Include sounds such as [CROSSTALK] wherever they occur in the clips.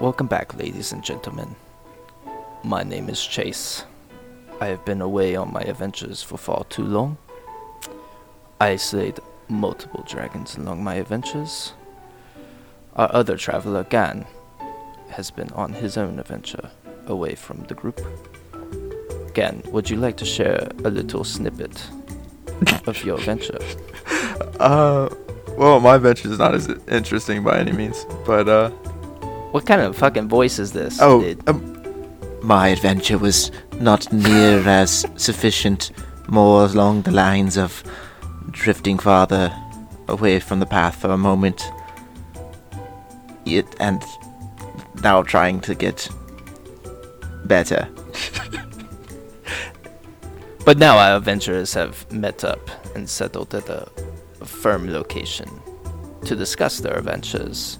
Welcome back, ladies and gentlemen. My name is Chase. I have been away on my adventures for far too long. I slayed multiple dragons along my adventures. Our other traveler, Gan, has been on his own adventure away from the group. Gan, would you like to share a little snippet of your adventure? [LAUGHS] Uh, well, my adventure is not as interesting by any means, but uh, What kind of fucking voice is this? oh, um, My adventure was not near [LAUGHS] as sufficient, more along the lines of drifting farther away from the path for a moment. It, and now trying to get better. [LAUGHS] But now our adventurers have met up and settled at a firm location to discuss their adventures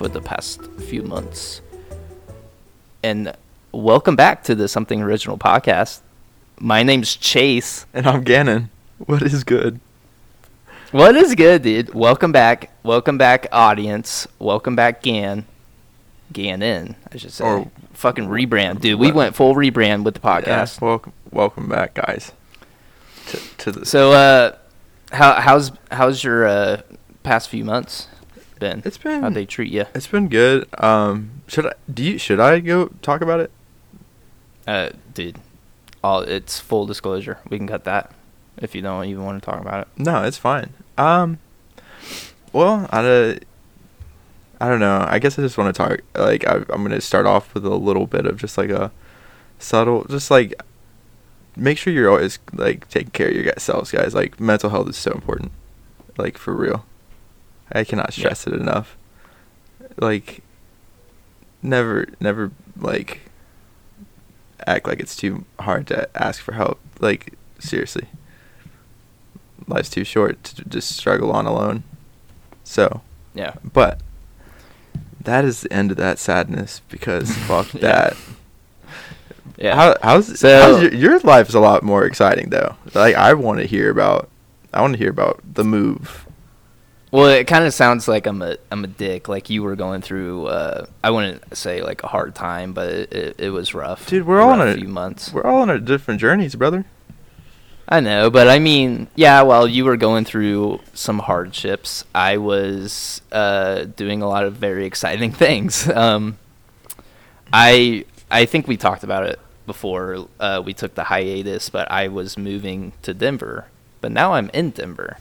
for the past few months. And welcome back to the Something Original podcast. My name's Chase. and I'm Gannon. What is good? What is good, dude? Welcome back. Welcome back, audience. Welcome back, Gan. Gannon, I should say. Or- Fucking rebrand, dude. We What- went full rebrand with the Yeah, podcast. welcome, welcome back, guys. To, to the So, uh, how how's how's your uh, past few months been? it's been How'd they treat you? it's been good. Um, should I do you should I go talk about it? Uh, dude, all it's full disclosure. We can cut that if you don't even want to talk about it. No, it's fine. Um, well, I uh, I don't know. I guess I just want to talk. Like, I, I'm gonna start off with a little bit of just like a subtle, just like make sure you're always like taking care of yourselves, guys. Like, mental health is so important. Like for real, I cannot Yeah. stress it enough. Like, never, never like act like it's too hard to ask for help. Like, seriously life's too short to just struggle on alone. So, Yeah. but that is the end of that sadness because [LAUGHS] fuck Yeah. that. Yeah. How, how's, So- how's your, your life is a lot more exciting though. Like I want to hear about, I want to hear about the move. Well, it kind of sounds like I'm a I'm a dick. Like you were going through. Uh, I wouldn't say like a hard time, but it, it, it was rough. Dude, we're all on rough a few months. We're all on our different journeys, brother. I know, but I mean, yeah, while you were going through some hardships, I was uh, doing a lot of very exciting [LAUGHS] things. Um, I I think we talked about it before uh, we took the hiatus, but I was moving to Denver, but now I'm in Denver.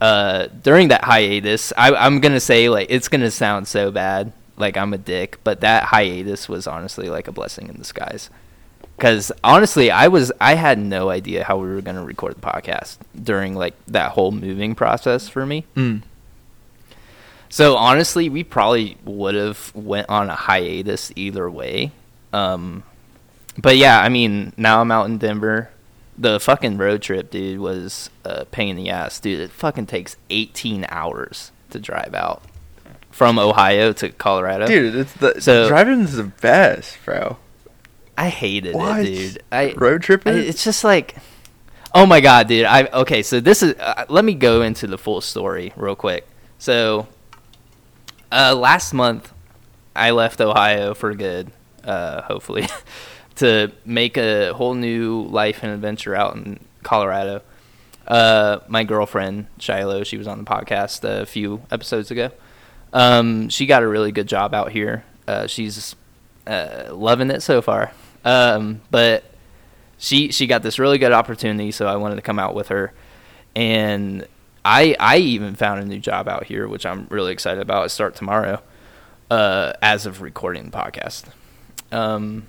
Uh, during that hiatus, I, I'm gonna say like it's gonna sound so bad, like I'm a dick, but that hiatus was honestly like a blessing in disguise. Because honestly i was i had no idea how we were going to record the podcast during like that whole moving process for me. Mm. so honestly we probably would have went on a hiatus either way. Um but yeah i mean now i'm out in denver the fucking road trip dude was a pain in the ass dude it fucking takes 18 hours to drive out from ohio to colorado Dude, it's the So- driving is the best, bro. i hated What? it dude i Road I- tripping. It's just like, oh my god, dude. I okay. So this is. Uh, let me go into the full story real quick. So, uh, last month, I left Ohio for good. Uh, hopefully, [LAUGHS] to make a whole new life and adventure out in Colorado. Uh, my girlfriend Shiloh, she was on the podcast a few episodes ago. Um, she got a really good job out here. Uh, she's uh, loving it so far. Um, but she she got this really good opportunity, so I wanted to come out with her. And I I even found a new job out here, which I'm really excited about. I start tomorrow, uh, as of recording the podcast. Um,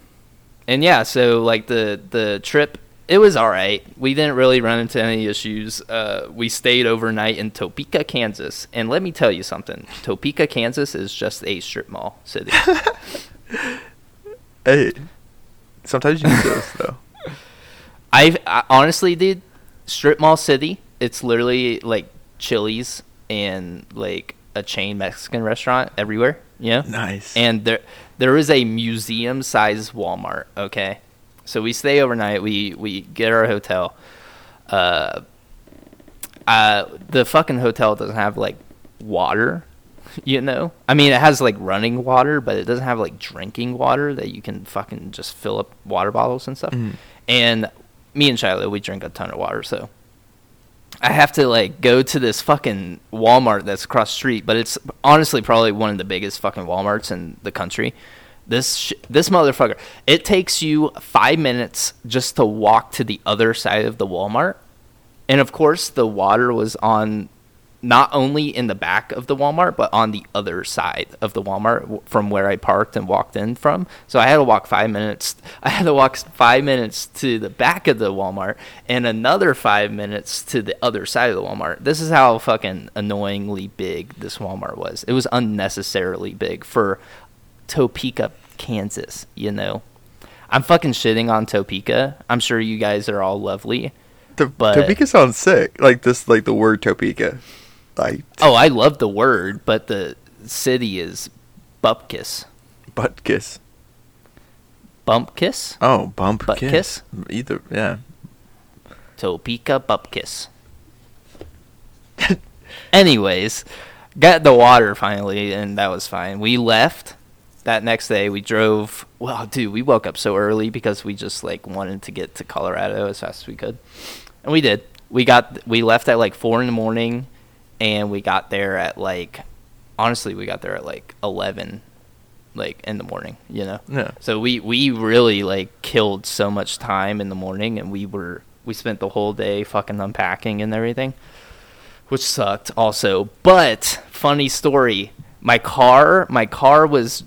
and yeah, so like the the trip, it was all right. We didn't really run into any issues. Uh, we stayed overnight in Topeka, Kansas, and let me tell you something: Topeka, Kansas is just a strip mall city. [LAUGHS] hey, sometimes you need those [LAUGHS] though. I've I, honestly, dude, strip mall city. It's literally like Chili's and like a chain Mexican restaurant everywhere. Know, Nice. and there there is a museum size Walmart. Okay, so we stay overnight. We we get our hotel. Uh, uh, the fucking hotel doesn't have like water. [LAUGHS] You know, I mean, it has like running water, but it doesn't have like drinking water that you can fucking just fill up water bottles and stuff. Mhm. And me and Shiloh, we drink a ton of water, so I have to like go to this fucking Walmart that's across street, but it's honestly probably one of the biggest fucking Walmarts in the country. This sh- this motherfucker, it takes you five minutes just to walk to the other side of the Walmart, and of course the water was on not only in the back of the Walmart, but on the other side of the Walmart from where I parked and walked in from. So I had to walk five minutes. [LAUGHS] I had to walk five minutes to the back of the Walmart and another five minutes to the other side of the Walmart. This is how fucking annoyingly big this Walmart was. It was unnecessarily big for Topeka, Kansas, you know. I'm fucking shitting on Topeka. I'm sure you guys are all lovely. To- But- Topeka sounds sick. Like this, like the word Topeka. Oh, I love the word, but the city is Bupkis. butt kiss. Bumpkiss? Oh, bump Butt kiss. kiss? Either, yeah. Topeka Bupkis. [LAUGHS] Anyways, got the water finally, and that was fine. We left that next day. We drove. Well, dude, we woke up so early because we just like wanted to get to Colorado as fast as we could, and we did. We got we left at like four in the morning, and we got there at like honestly, we got there at like eleven, like in the morning. You know. Yeah. So we we really like killed so much time in the morning, and we were we spent the whole day fucking unpacking and everything, which sucked also. But funny story, my car my car was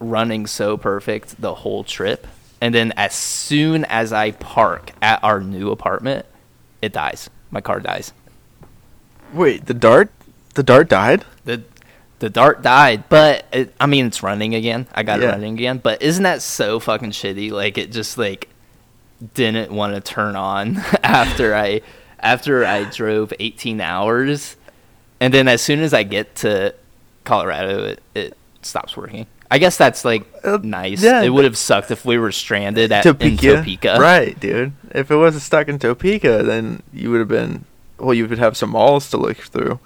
running so perfect the whole trip, and then as soon as I park at our new apartment, it dies. My car dies. Wait, the dart, the dart died. the the dart died, but it, I mean it's running again. I got it running again, but isn't that so fucking shitty? Like it just like didn't want to turn on [LAUGHS] after I after I drove 18 hours, and then as soon as I get to Colorado, it, it stops working. I guess that's like Uh, nice. yeah, it would have sucked if we were stranded at in Topeka. Right, dude. If it wasn't stuck in Topeka, then you would have been. Well, you would have some malls to look through,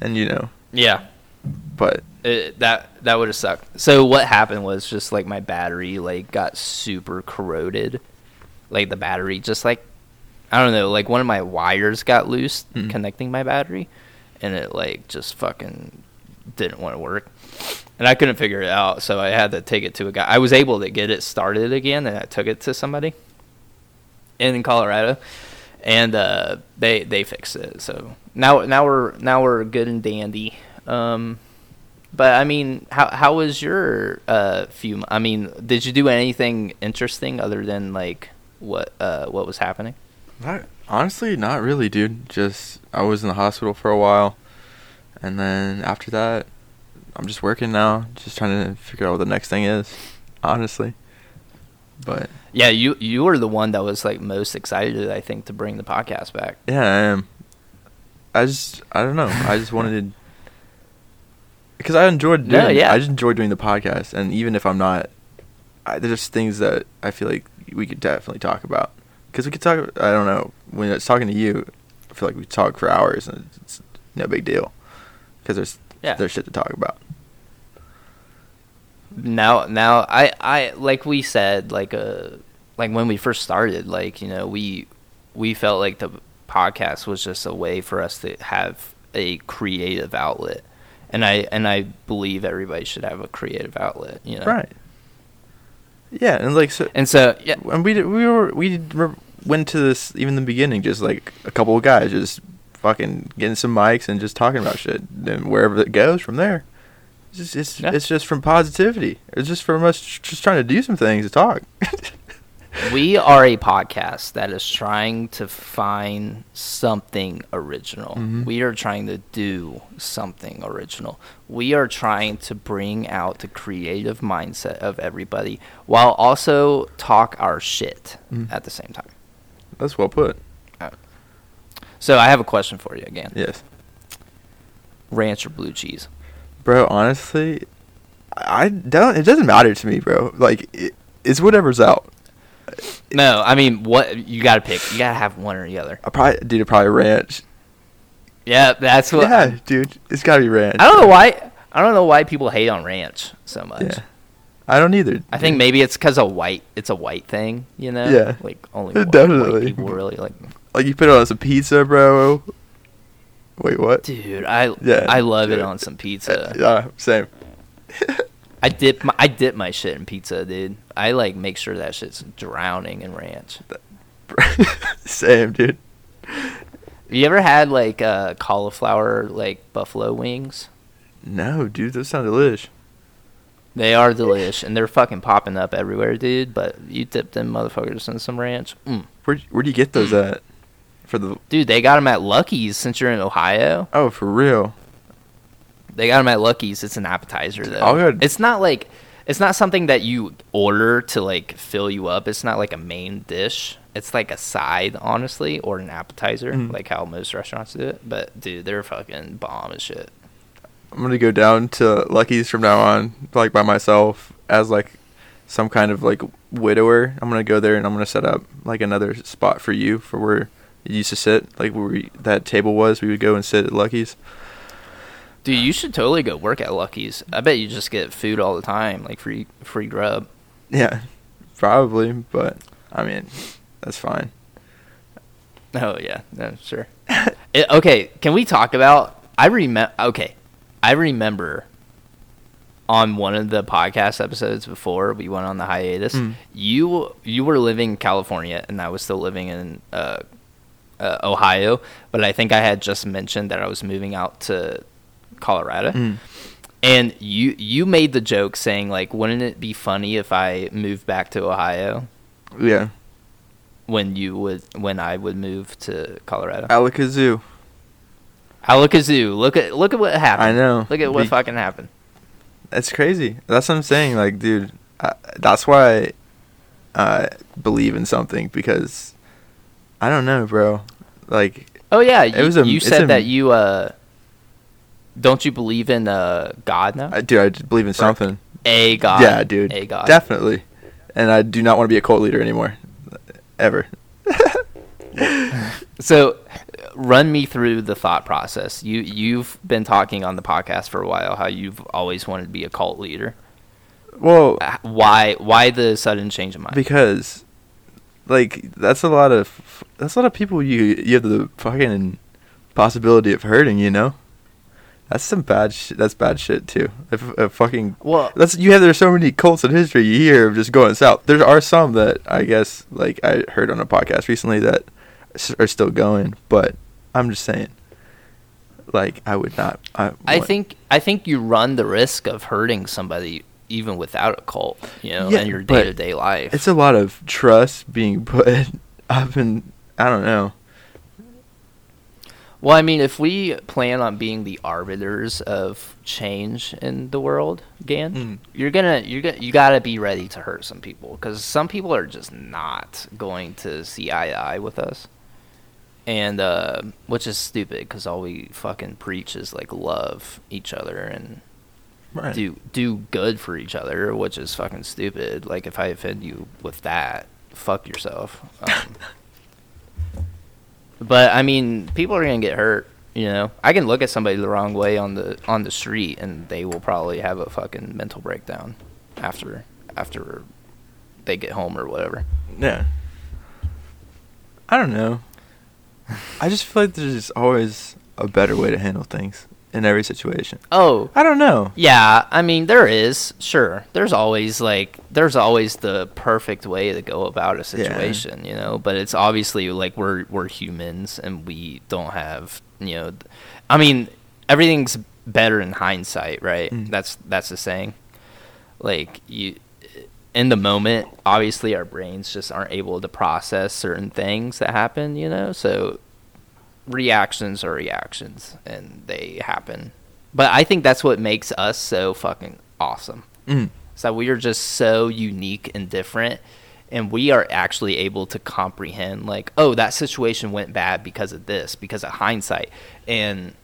and you know, Yeah. but it, that that would have sucked. So what happened was just like my battery like got super corroded, like the battery just like I don't know, like one of my wires got loose Mm. connecting my battery, and it like just fucking didn't want to work, and I couldn't figure it out, so I had to take it to a guy. I was able to get it started again, and I took it to somebody in Colorado, and uh, they they fixed it. So now now we're now we're good and dandy. Um, but I mean, how how was your uh few? I mean, did you do anything interesting other than like what uh what was happening? not, honestly, not really, dude. Just I was in the hospital for a while, and then after that, I'm just working now, just trying to figure out what the next thing is. Honestly, but Yeah, you you were the one that was like most excited, I think, to bring the podcast back. yeah, I am. I just I don't know. I just wanted to [LAUGHS] because I enjoyed doing. No, yeah. I just enjoy doing the podcast, and even if I'm not, I, there's just things that I feel like we could definitely talk about. Because we could talk. I don't know when it's talking to you. I feel like we talk for hours, and it's no big deal. Because there's Yeah. there's shit to talk about. Now now i i like we said like uh like when we first started like you know we we felt like the podcast was just a way for us to have a creative outlet and i and i believe everybody should have a creative outlet you know Right. Yeah, and like so, and so yeah and we did, we were we did, went to this even the beginning, just like a couple of guys just fucking getting some mics and just talking about shit. Then wherever it goes from there, it's just it's, Yeah. it's just from positivity. It's just from us just trying to do some things to talk. [LAUGHS] we are a podcast that is trying to find something original. Mhm. We are trying to do something original. We are trying to bring out the creative mindset of everybody while also talk our shit Mm. at the same time. That's well put. So I have a question for you again. Yes, Ranch or blue cheese? Bro. Honestly, I don't. It doesn't matter to me, bro. Like it, it's whatever's out. No, I mean what you got to pick. You got to have one or the other. I probably dude. Probably ranch. Yeah, that's what yeah, dude. It's gotta be ranch. I don't know why. I don't know why people hate on ranch so much. Yeah. I don't either. I think maybe it's because of white. It's a white thing, you know. Yeah. like only [LAUGHS] white, Definitely. white people really like. like you put it on some pizza, bro. Wait, what? Dude, I Yeah, I love it on some pizza. Yeah, same. [LAUGHS] I dip my I dip my shit in pizza, dude. I like make sure that shit's drowning in ranch. [LAUGHS] same, dude. You ever had like uh, cauliflower like buffalo wings? No, dude, those sound delish. They are delish and they're fucking popping up everywhere, dude. But you dip them motherfuckers in some ranch, mm. Where where do you get those at? For the dude. They got them at Lucky's since you're in Ohio. oh, for real? They got them at Lucky's. It's an appetizer though. I'll go- It's not like it's not something that you order to like fill you up. It's not like a main dish. It's like a side, honestly, or an appetizer, Mhm. like how most restaurants do it. But dude, they're fucking bomb as shit. I'm gonna go down to Lucky's from now on, like by myself, as like some kind of like widower. I'm gonna go there and I'm gonna set up like another spot for you for where used to sit, like where we, that table was. We would go and sit at Lucky's. Dude, you should totally go work at Lucky's. I bet you just get food all the time, like free free grub. Yeah, probably, but I mean, that's fine. Oh yeah, no, sure. [LAUGHS] It- okay, can we talk about? I remember. Okay, I remember on one of the podcast episodes before we went on the hiatus. Mm. You you were living in California, and I was still living in uh, uh, Ohio. But I think I had just mentioned that I was moving out to Colorado. Mm. And you you made the joke saying like, wouldn't it be funny if I moved back to Ohio Yeah, when you would when I would move to Colorado? Alakazoo. Alakazoo, look at look at what happened. I know. Look at what Be- fucking happened. That's crazy. That's what I'm saying. Like, dude, I, that's why I believe in something because I don't know, bro. Like, Oh yeah, It you, was a- you said a- that you uh don't you believe in uh God now? I, dude, I believe in something. a God. yeah, dude. A God. Definitely. And I do not want to be a cult leader anymore, ever. [LAUGHS] So, run me through the thought process. You you've been talking on the podcast for a while how you've always wanted to be a cult leader. well, Why why the sudden change of mind? because like that's a lot of that's a lot of people you you have the fucking possibility of hurting. You know, that's some bad shit. That's bad shit too. If, if fucking well, That's you have. There's so many cults in history you hear of just going south. There are some that I guess like I heard on a podcast recently that are still going, but I'm just saying, like I would not. I, I think I think you run the risk of hurting somebody even without a cult, you know, Yeah, in your day to day life. it's a lot of trust being put [LAUGHS] up in. I don't know. Well, I mean, if we plan on being the arbiters of change in the world, Gan, Mm. you're gonna you're gonna you gotta be ready to hurt some people because some people are just not going to see eye to eye with us, and uh, which is stupid because all we fucking preach is like love each other and Right. do do good for each other, which is fucking stupid. Like if I offend you with that, fuck yourself. Um, [LAUGHS] but I mean, people are gonna get hurt. You know, I can look at somebody the wrong way on the on the street, and they will probably have a fucking mental breakdown after after they get home or whatever. Yeah. I don't know. [LAUGHS] I just feel like there's always a better way to handle things in every situation. Oh, I don't know. Yeah, I mean there is sure. There's always like there's always the perfect way to go about a situation, you know. But it's obviously like we're we're humans and we don't have you know. I mean everything's better in hindsight, right? Mm. That's that's the saying. Like you, in the moment, obviously our brains just aren't able to process certain things that happen, you know. So reactions are reactions and they happen. But I think that's what makes us so fucking awesome. Mm. That we are just so unique and different and we are actually able to comprehend like, oh, that situation went bad because of this, because of hindsight. And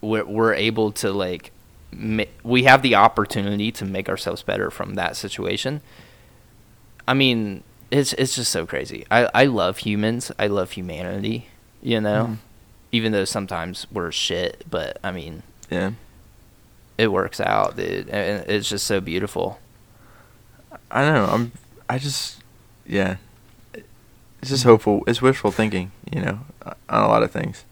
we're we're able to like ma- we have the opportunity to make ourselves better from that situation. I mean, it's it's just so crazy. I I love humans. I love humanity. You know, Mhm. even though sometimes we're shit, but I mean, Yeah. it works out, dude. And it's just so beautiful. I don't know. I'm. I just. Yeah. It's just hopeful. It's wishful thinking, you know, on a lot of things.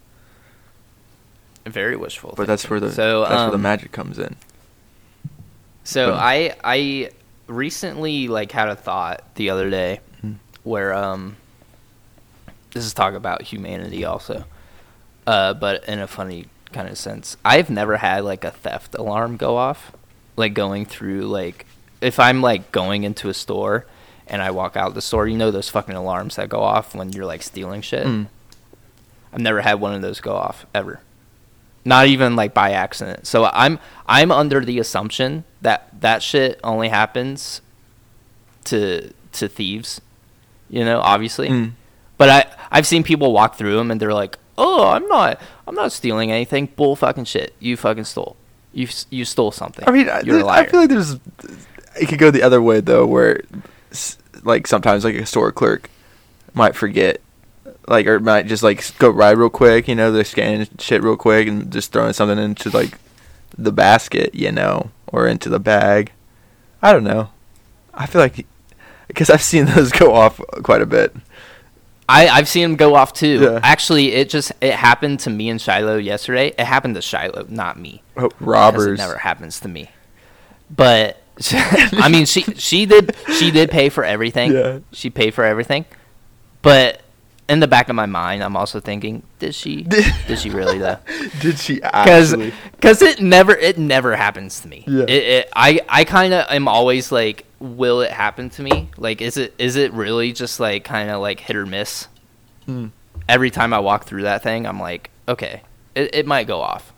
Very wishful. But that's where the so that's where the um, magic comes in. So Boom. I I recently like had a thought the other day Mhm. where um this is talk about humanity also. Uh but in a funny kind of sense. I've never had like a theft alarm go off like going through like if I'm like going into a store and I walk out the store, you know those fucking alarms that go off when you're like stealing shit. Mm. I've never had one of those go off ever. Not even like by accident. So I'm I'm under the assumption that that shit only happens to to thieves. You know, obviously. Mm. But I I've seen people walk through them and they're like, "Oh, I'm not I'm not stealing anything. Bull fucking shit. You fucking stole. You you stole something. I mean, I, you're a liar." I feel like there's. It could go the other way though, where, like sometimes like a store clerk might forget, like or might just like go ride real quick. You know, they're scanning shit real quick and just throwing something into like the basket, you know, or into the bag. I don't know. I feel like because I've seen [LAUGHS] those go off quite a bit. I I've seen him go off too. Yeah. Actually, it just it happened to me and Shiloh yesterday. It happened to Shiloh, not me. Oh, robbers. It never happens to me. But [LAUGHS] I mean, she she did she did pay for everything. Yeah. She paid for everything. But in the back of my mind, I'm also thinking, did she? [LAUGHS] did she really though? Did she Because actually? it never it never happens to me. Yeah. It, it I I kind of am always like, will it happen to me? Like, is it is it really just like kind of like hit or miss? Mm. every time I walk through that thing, I'm like, okay, it, it might go off.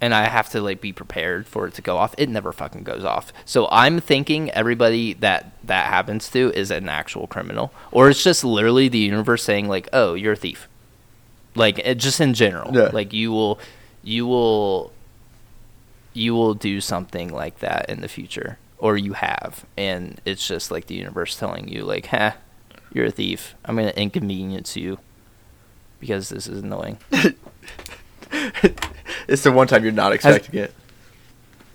And I have to like be prepared for it to go off. It never fucking goes off. So I'm thinking everybody that that happens to is an actual criminal, or it's just literally the universe saying like, "Oh, you're a thief." Like it, just in general, Yeah. like you will, you will, you will do something like that in the future, or you have, and it's just like the universe telling you like, "Ha, you're a thief. I'm gonna inconvenience you because this is annoying." [LAUGHS] it's the one time you're not expecting it.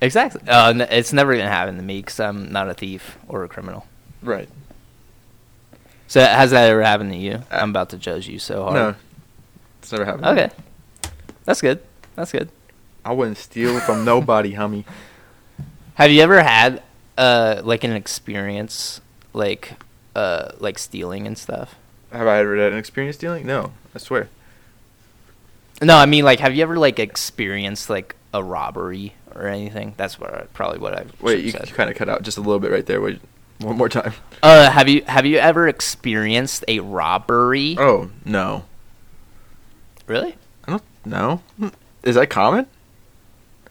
Exactly. Uh, n- it's never gonna happen to me because I'm not a thief or a criminal. Right. So has that ever happened to you? I'm about to judge you so hard. No, it's never happened. Okay. That's good. That's good. I wouldn't steal from nobody, homie. Have you ever had uh like an experience like uh like stealing and stuff? Have I ever had an experience stealing? No, I swear. No, I mean like have you ever like experienced like a robbery or anything? That's what I, probably what I Wait, you, kind of cut out just a little bit right there. Wait, one more time. Uh, have you have you ever experienced a robbery? Oh no, Really? I don't know. Is that common?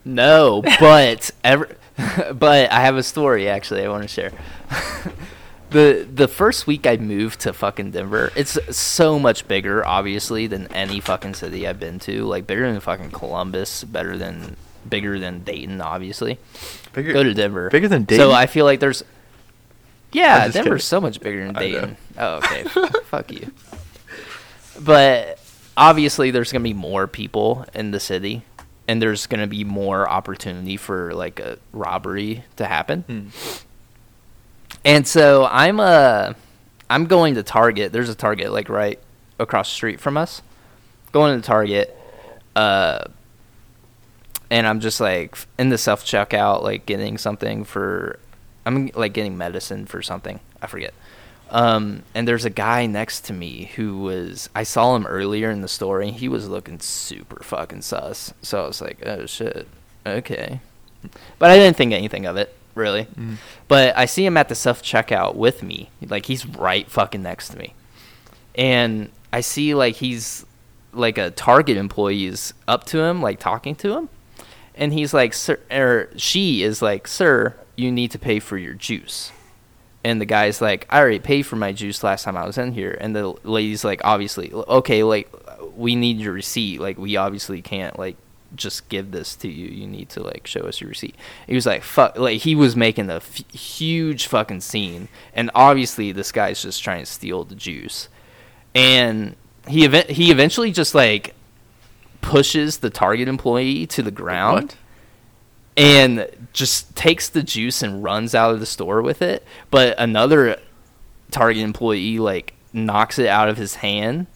No, [LAUGHS] but ever, [LAUGHS] but I have a story actually I want to share. [LAUGHS] the The first week I moved to fucking Denver, it's so much bigger, obviously, than any fucking city I've been to. Like bigger than fucking Columbus, better than bigger than Dayton, obviously. Bigger, Go to Denver. Bigger than Dayton. So I feel like there's. Yeah, Denver's kidding. so much bigger than Dayton. Oh, okay. [LAUGHS] Fuck you. But obviously, there's gonna be more people in the city, and there's gonna be more opportunity for like a robbery to happen. Hmm. And so I'm uh I'm going to Target. There's a Target like right across the street from us. Going to Target, uh, and I'm just like in the self checkout, like getting something for, I'm like getting medicine for something. I forget. Um, and there's a guy next to me who was I saw him earlier in the store and he was looking super fucking sus. So I was like, oh shit, okay. But I didn't think anything of it really. Mm. But I see him at the self checkout with me. Like he's right fucking next to me. And I see like he's like a Target employee is up to him, like talking to him. And he's like, sir, or she is like, sir, you need to pay for your juice. And the guy's like, I already paid for my juice last time I was in here. And the lady's like, obviously, okay, like, we need your receipt. Like, we obviously can't, like, just give this to you. You need to, like, show us your receipt. He was like, fuck. Like, he was making a f- huge fucking scene. And obviously, this guy's just trying to steal the juice. And he, event- he eventually just, like, pushes the Target employee to the ground. What? and just takes the juice and runs out of the store with it. But another Target employee like knocks it out of his hand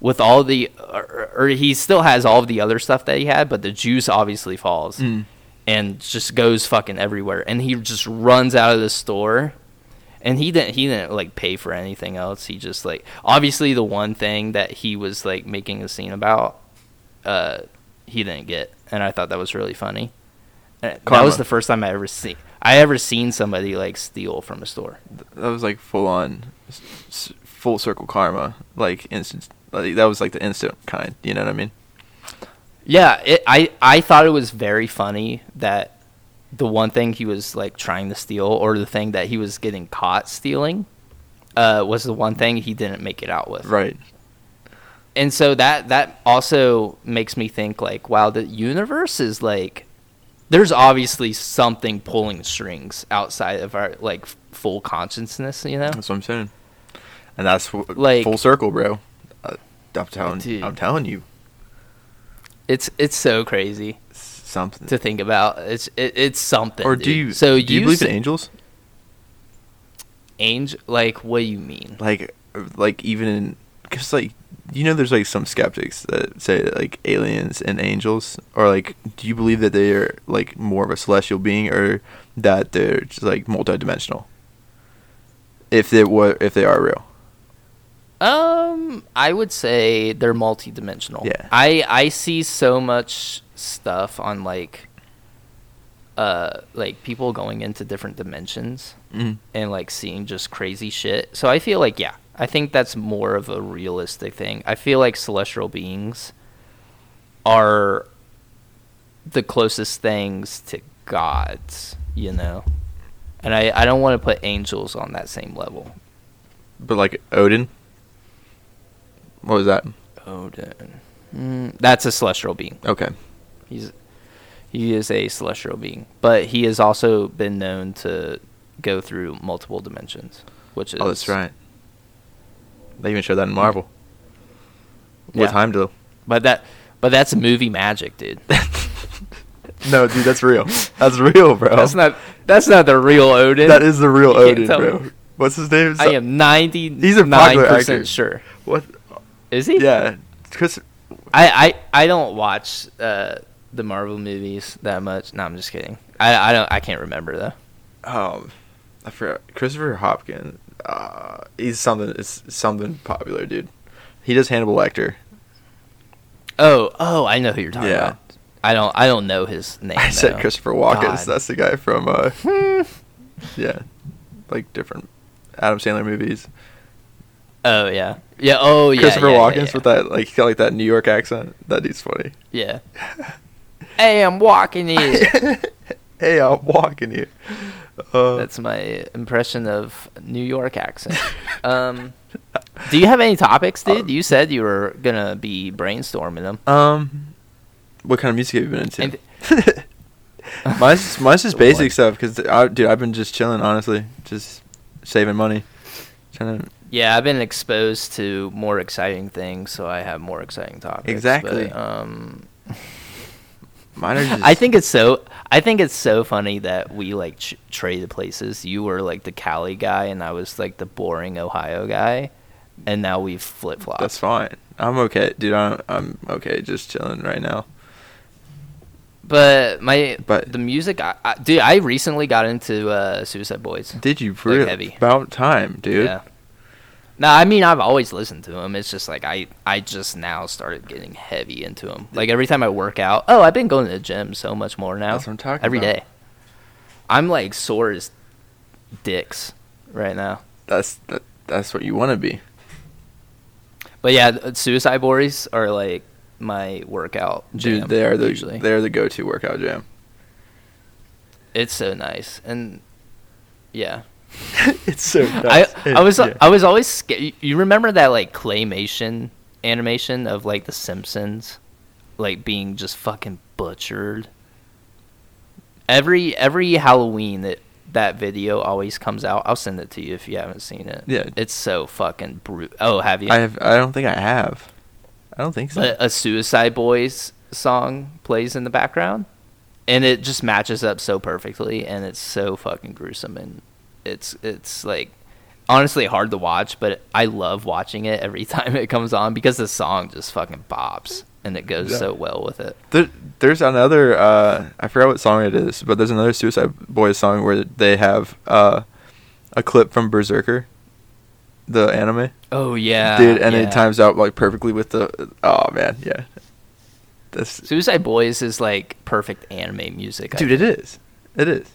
with all the, or, or he still has all of the other stuff that he had, but the juice obviously falls Mm. and just goes fucking everywhere. And he just runs out of the store. And he didn't he didn't like pay for anything else. He just like obviously the one thing that he was like making a scene about, uh, he didn't get, and I thought that was really funny. And That was the first time I ever seen I ever seen somebody like steal from a store. That was like full on, full circle karma. Like instant. Like, that was like the instant kind. You know what I mean? Yeah, it, I I thought it was very funny that the one thing he was like trying to steal, or the thing that he was getting caught stealing, uh, was the one thing he didn't make it out with. Right. And so that that also makes me think like, wow, the universe is like, there's obviously something pulling strings outside of our like full consciousness, you know? That's what I'm saying. And that's w- Like- full circle, bro. Uh, I'm telling. Dude. I'm telling you, It's it's so crazy something. to think about. It's it, it's something. or do dude. you? So do you, believe s- in angels? angel? Like, what do you mean? Like, like even in because like you know, there's like some skeptics that say that, like aliens and angels, or like, do you believe that they are like more of a celestial being, or that they're just like multidimensional? If they were, if they are real. Um, I would say they're multidimensional. Yeah. I I see so much stuff on like uh like people going into different dimensions Mm. and like seeing just crazy shit. So I feel like yeah, I think that's more of a realistic thing. I feel like celestial beings are the closest things to gods, you know. And I I don't want to put angels on that same level. But like Odin. What was that? Odin. Mm, that's a celestial being. Okay. He's he is a celestial being, but he has also been known to go through multiple dimensions, which is Oh, that's right. They even showed that in Marvel. With Yeah. Heimdall. But that but that's movie magic, dude. [LAUGHS] no, dude, that's real. That's real, bro. That's not that's not the real Odin. That is the real Odin, bro. me. What's his name? I am ninety He's a nine percent sure. What? Is he? Yeah, Chris. I, I, I don't watch uh, the Marvel movies that much. No, I'm just kidding. I, I don't I can't remember though. Um, I forgot. Christopher Hopkins. Uh, he's something. It's something popular, dude. He does Hannibal Lecter. Oh oh I know who you're talking Yeah. about. I don't I don't know his name. I said. Christopher Walken. God. That's the guy from. Uh, [LAUGHS] yeah, like different Adam Sandler movies. Oh yeah, yeah. Oh yeah. Christopher yeah, Walken's yeah, yeah. with that like he got like that New York accent. That dude's funny. Yeah. [LAUGHS] hey, I'm walking in. [LAUGHS] hey, I'm walking here. Uh, That's my impression of New York accent. [LAUGHS] Um, do you have any topics, dude? You said you were gonna be brainstorming them. Um, what kind of music have you been into? And- [LAUGHS] mine's mine's just basic What? stuff because dude, I've been just chilling, honestly, just saving money. Trying to, Yeah, I've been exposed to more exciting things, so I have more exciting topics. Exactly. But, um, [LAUGHS] mine are just. I think it's so. I think it's so funny that we like ch- traded places. You were like the Cali guy, and I was like the boring Ohio guy, and now we've flip flopped. that's fine. I'm okay, dude. I'm I'm okay, just chilling right now. But my But- the music, I, I, dude, I recently got into uh, Suicide Boys. Did you really? heavy. About time, dude. Yeah. No, I mean I've always listened to him. It's just like I I just now started getting heavy into him. Like every time I work out, oh, I've been going to the gym so much more now. That's what I'm talking Every about. day. I'm like sore as dicks right now. That's that. That's what you want to be. But yeah, Suicide Boys are like my workout. Dude, jam, they are the usually. they are the go-to workout jam. It's so nice and yeah. [LAUGHS] it's so. I I was yeah. I was always scared. You remember that like claymation animation of like The Simpsons, like being just fucking butchered. Every every Halloween that that video always comes out. I'll send it to you if you haven't seen it. Yeah. it's so fucking brutal. Oh, have you? I have. I don't think I have. I don't think so. a, a Suicide Boys song plays in the background, and it just matches up so perfectly, and it's so fucking gruesome, and it's it's like honestly hard to watch, but I love watching it every [LAUGHS] time it comes on because the song just fucking bops and it goes Yeah. so well with it. There, there's another. Uh, I forgot what song it is, but there's another Suicide Boys song where they have uh, a clip from Berserker, the anime, Oh yeah, dude, and yeah. it times out like perfectly with the. Oh man, yeah. That's Suicide Boys is like perfect anime music. Dude, it is, it is.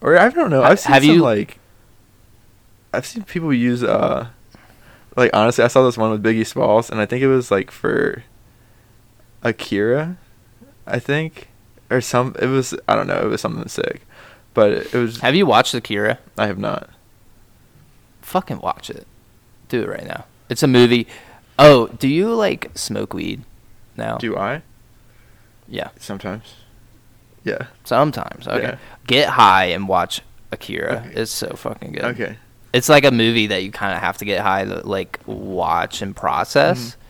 Or I don't know. I've seen have some you- like. I've seen people use uh, like honestly, I saw this one with Biggie Smalls, and I think it was like for. Akira, I think, or some. It was I don't know. It was something sick, but it was. Have you watched Akira? I have not. Fucking watch it. Do it right now. It's a movie. Oh, do you like smoke weed? now? Do I? Yeah, Sometimes. Yeah. sometimes. Okay, Yeah. get high and watch Akira. Okay. It's so fucking good. Okay. it's like a movie that you kind of have to get high to like watch and process Mm-hmm.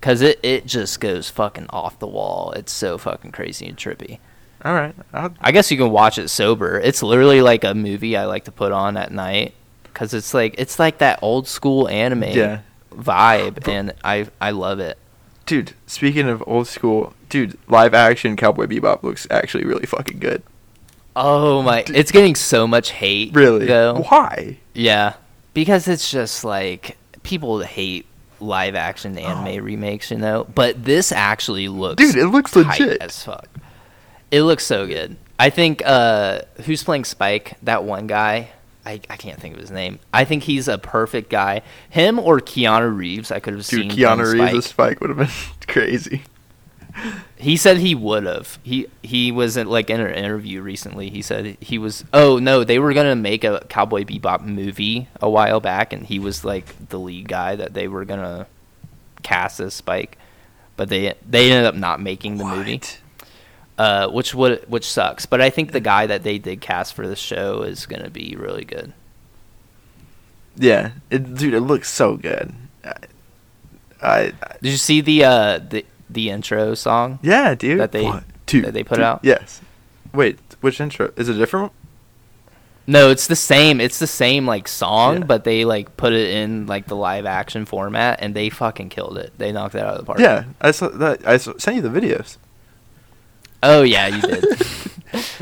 because it, it just goes fucking off the wall it's so fucking crazy and trippy All right. I'll, i guess you can watch it sober it's literally like a movie i like to put on at night because it's like it's like that old school anime Yeah. vibe and i i love it dude. Speaking of old school, dude, live action Cowboy Bebop looks actually really fucking good. oh my it's getting so much hate Really? though Why? Yeah, because it's just like people hate live action anime remakes, you know. But this actually looks, Oh. Dude, it looks legit. as fuck. It looks so good. I think uh, who's playing Spike? That one guy. I, I can't think of his name. I think he's a perfect guy. Him or Keanu Reeves. I could have Dude, seen. Keanu Reeves as Spike. Spike would have been [LAUGHS] crazy. He said he would have. He he was in, like in an interview recently. He said he was. Oh no, they were gonna make a Cowboy Bebop movie a while back, and he was like the lead guy that they were gonna cast as Spike, but they they ended up not making the movie, uh, which would which sucks. But I think the guy that they did cast for the show is gonna be really good. Yeah, it, dude, it looks so good. I, I, Did you see the uh the the intro song? yeah, dude. That they- What? dude, that they put dude, out? Yes. Wait, which intro? Is it a different one? No, it's the same. It's the same like song, Yeah. but they like put it in like the live action format, and they fucking killed it. They knocked it out of the park. Yeah, I saw that. I saw, sent you the videos. Oh yeah, you did.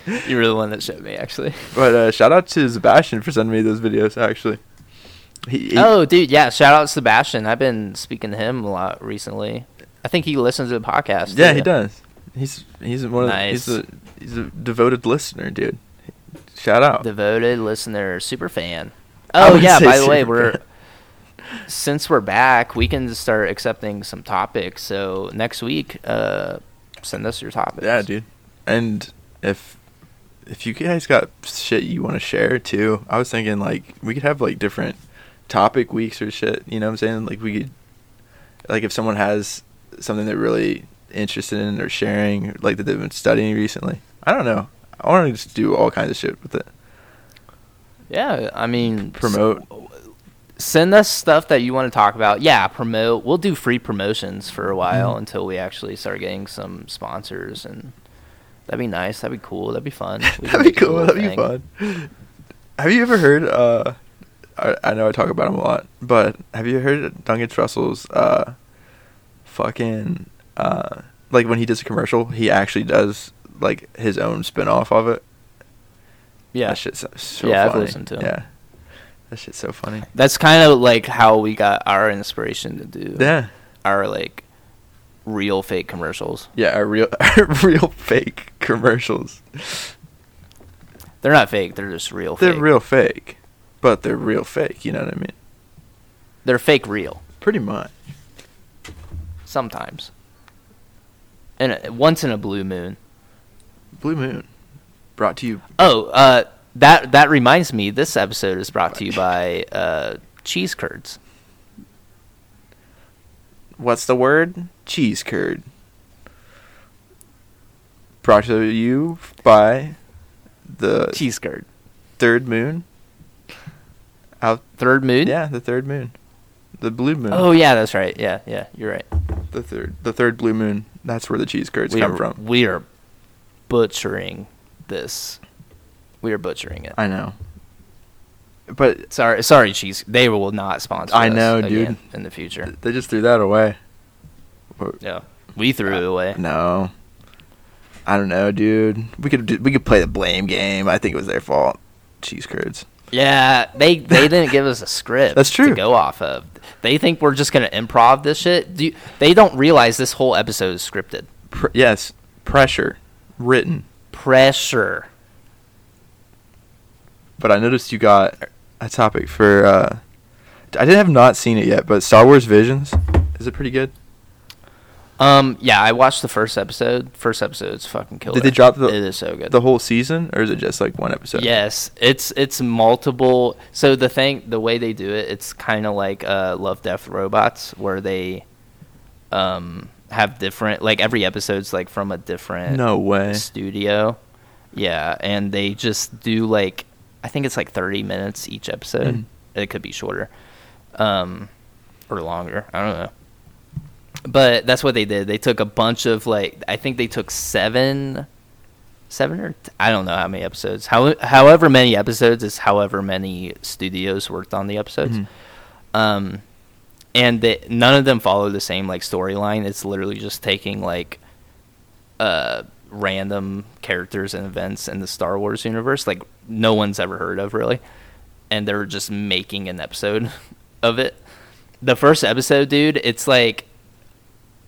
[LAUGHS] you were the one that showed me actually. But uh, shout out to Sebastian for sending me those videos. Actually, he, he Oh, dude, yeah. Shout out Sebastian. I've been speaking to him a lot recently. I think he listens to the podcast. yeah, he does. He's he's one of Nice. the, he's a he's a devoted listener, dude. Shout out. Devoted listener, super fan. Oh yeah. By the way, we're fan. since we're back, we can start accepting some topics. So next week, uh, send us your topics. yeah, dude. And if if you guys got shit you want to share too, I was thinking like we could have like different topic weeks or shit. You know what I'm saying? Like we could like if someone has something they're really interested in or sharing, like that they've been studying recently. I don't know. I want to just do all kinds of shit with it. Yeah, I mean, Promote. s- send us stuff that you want to talk about. Yeah, promote. We'll do free promotions for a while Mhm. until we actually start getting some sponsors, and that'd be nice. That'd be cool. That'd be fun. [LAUGHS] That'd be make it a cool. That'd be fun. Have you ever heard? Uh, I, I know I talk about him a lot, but have you heard Duncan Trussell's uh, fucking uh, like when he does a commercial, he actually does like his own spin off of it. Yeah, that shit's so, Yeah, I've funny. listened to him. Yeah, that shit's so funny. that's kind of like how we got our inspiration to do Yeah, our like real fake commercials. yeah, our real, [LAUGHS] our real fake commercials. They're not fake. They're just real. They're fake. real fake, but they're real fake. You know what I mean? They're fake real. Pretty much. Sometimes. And uh, once in a blue moon. Blue Moon, brought to you Oh, uh, that that reminds me. This episode is brought to you by uh, cheese curds. What's the word? Cheese curd. Brought to you by the Cheese curd. third moon. Out, Third moon. yeah, the third moon, the blue moon. Oh yeah, that's right. Yeah, yeah, you're right. The third, the third blue moon. That's where the cheese curds we come are, from. We are butchering this. We are butchering it. I know. But Sorry, sorry, cheese. They will not sponsor. I know, dude. In the future, they just threw that away. yeah, we threw it away. No. I don't know, dude. We could we could play the blame game. I think it was their fault. Cheese curds. Yeah, they they didn't give us a script. [LAUGHS] That's true. To go off of, they think we're just gonna improv this shit. Do you, they don't realize this whole episode is scripted. Pr- yes, pressure, written. Pressure. But I noticed you got a topic for. uh I didn't have not seen it yet, but Star Wars Visions. Is it pretty good? Um, yeah, I watched the first episode. First episode, episode's fucking killer. Did they drop the It is so good. the whole season, or is it just like one episode? Yes, it's it's multiple. So the thing, the way they do it, it's kind of like uh, Love, Death, Robots, where they um have different. Like every episode's like from a different No way. studio. Yeah, and they just do like I think it's like thirty minutes each episode. Mhm. It could be shorter, um, or longer. I don't know. But that's what they did. They took a bunch of like I think they took seven, seven or t- I don't know how many episodes. How however many episodes is however many studios worked on the episodes. Mhm. Um, and they, none of them follow the same like storyline. It's literally just taking like uh random characters and events in the Star Wars universe, like no one's ever heard of really, and they're just making an episode [LAUGHS] of it. The first episode, dude, it's like,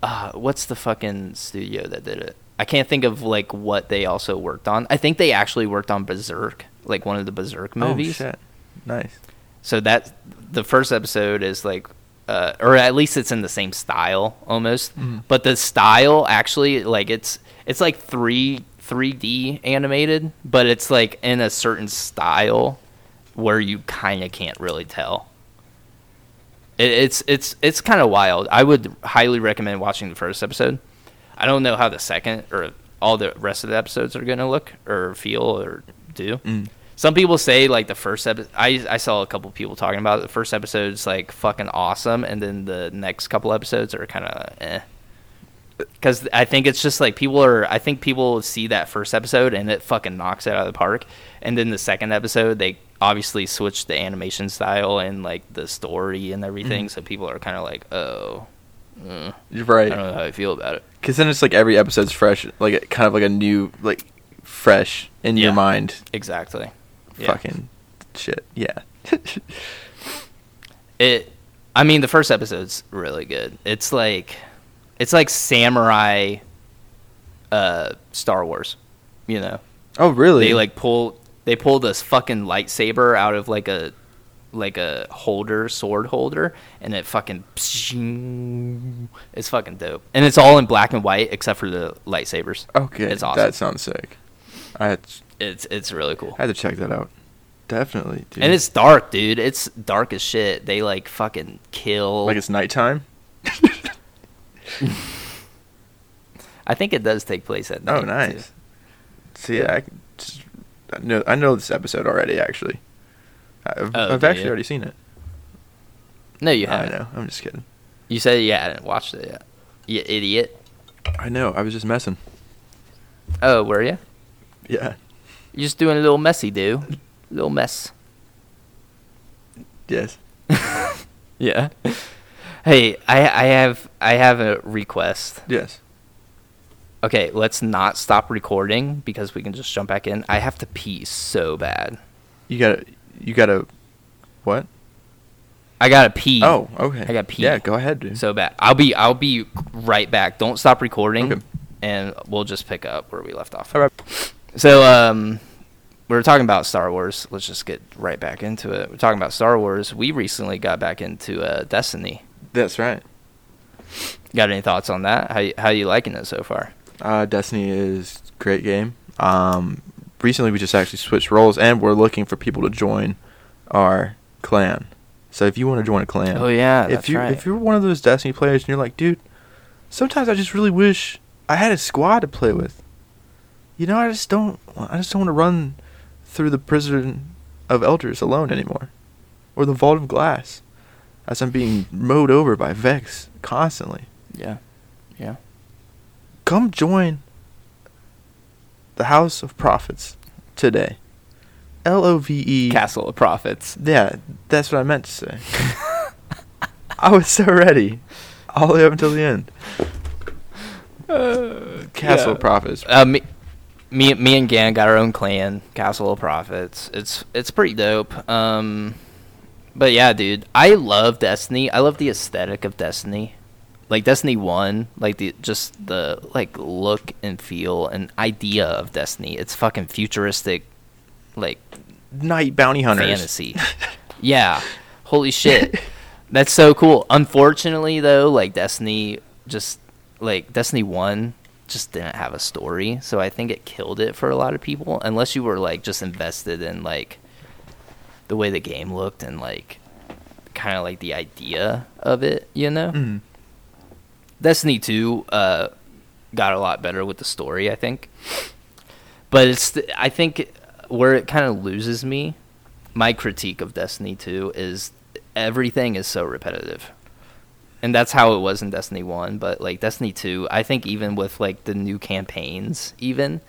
uh, what's the fucking studio that did it? I can't think of like what they also worked on. I think they actually worked on Berserk, like one of the Berserk movies. Oh shit! Nice. So that the first episode is like, uh, or at least it's in the same style almost. Mhm. But the style actually, like it's it's like three 3D animated, but it's like in a certain style where you kind of can't really tell. It, it's it's it's kind of wild. I would highly recommend watching the first episode. I don't know how the second or all the rest of the episodes are gonna look or feel or do. Mm. Some people say like the first episode. I I saw a couple people talking about it. The first episode's like fucking awesome, and then the next couple episodes are kind of eh. Because I think it's just like people are. I think people see that first episode and it fucking knocks it out of the park, and then the second episode they obviously switch the animation style and like the story and everything. Mhm. So people are kind of like, oh, mm, You're I don't know how I feel about it. Because then it's like every episode's fresh, like kind of like a new, like fresh in Yeah. your mind. Exactly. Yeah. Fucking shit. Yeah. [LAUGHS] it i mean the first episode's really good it's like it's like samurai uh star wars you know oh really? they like pull they pulled this fucking lightsaber out of like a like a holder sword holder and it fucking it's fucking dope and it's all in black and white except for the lightsabers Okay. it's awesome That sounds sick. I had, it's it's really cool I had to check that out. Definitely, dude. and it's dark dude it's dark as shit they like fucking kill like it's nighttime. [LAUGHS] i think it does take place at night Oh, too. nice. See, I, I know I know this episode already. Actually, I've, Oh, I've actually already seen it. No, you haven't. know. I'm just kidding. You said you hadn't watched it yet. You idiot. I know. I was just messing. Oh, were you? Yeah. You just doing a little messy, do? Little mess. Yes. [LAUGHS] Yeah. Hey, I I have I have a request. Yes. Okay, let's not stop recording because we can just jump back in. I have to pee so bad. You gotta. You gotta. What? I gotta pee. Oh, okay. I gotta pee. Yeah, go ahead, dude. So bad. I'll be I'll be right back. Don't stop recording, Okay. and we'll just pick up where we left off. All right. So um, we were talking about Star Wars. Let's just get right back into it. We're talking about Star Wars. We recently got back into uh, Destiny. That's right. Got any thoughts on that? How how you liking it so far? Uh, Destiny is a great game. Um, recently we just actually switched roles, and we're looking for people to join our clan. So if you want to join a clan, Oh yeah, if that's you right. if you're one of those Destiny players and you're like, dude, sometimes I just really wish I had a squad to play with. You know, I just don't. I just don't want to run through the prison of elders alone anymore, or the vault of glass, as I'm being mowed over by Vex constantly. yeah. Come join the House of Prophets today. L O V E. Castle of Prophets. Yeah, that's what I meant to say. [LAUGHS] I was so ready, all the way up until the end. Castle of Prophets. Uh, me, me, me and Gan got our own clan, Castle of Prophets. It's it's pretty dope. Um, but yeah, dude, I love Destiny. I love the aesthetic of Destiny. Like Destiny One, like the just the like look and feel and idea of Destiny. It's fucking futuristic, like Night bounty hunters. fantasy. [LAUGHS] yeah. Holy shit. [LAUGHS] That's so cool. Unfortunately though, like Destiny just like Destiny 1 just didn't have a story, so I think it killed it for a lot of people unless you were like just invested in like the way the game looked and like kind of like the idea of it, you know? Mhm. Destiny 2 uh, got a lot better with the story, I think. But it's th- I think where it kind of loses me, my critique of Destiny 2 is everything is so repetitive. And that's how it was in Destiny 1, but like Destiny 2, I think even with like the new campaigns even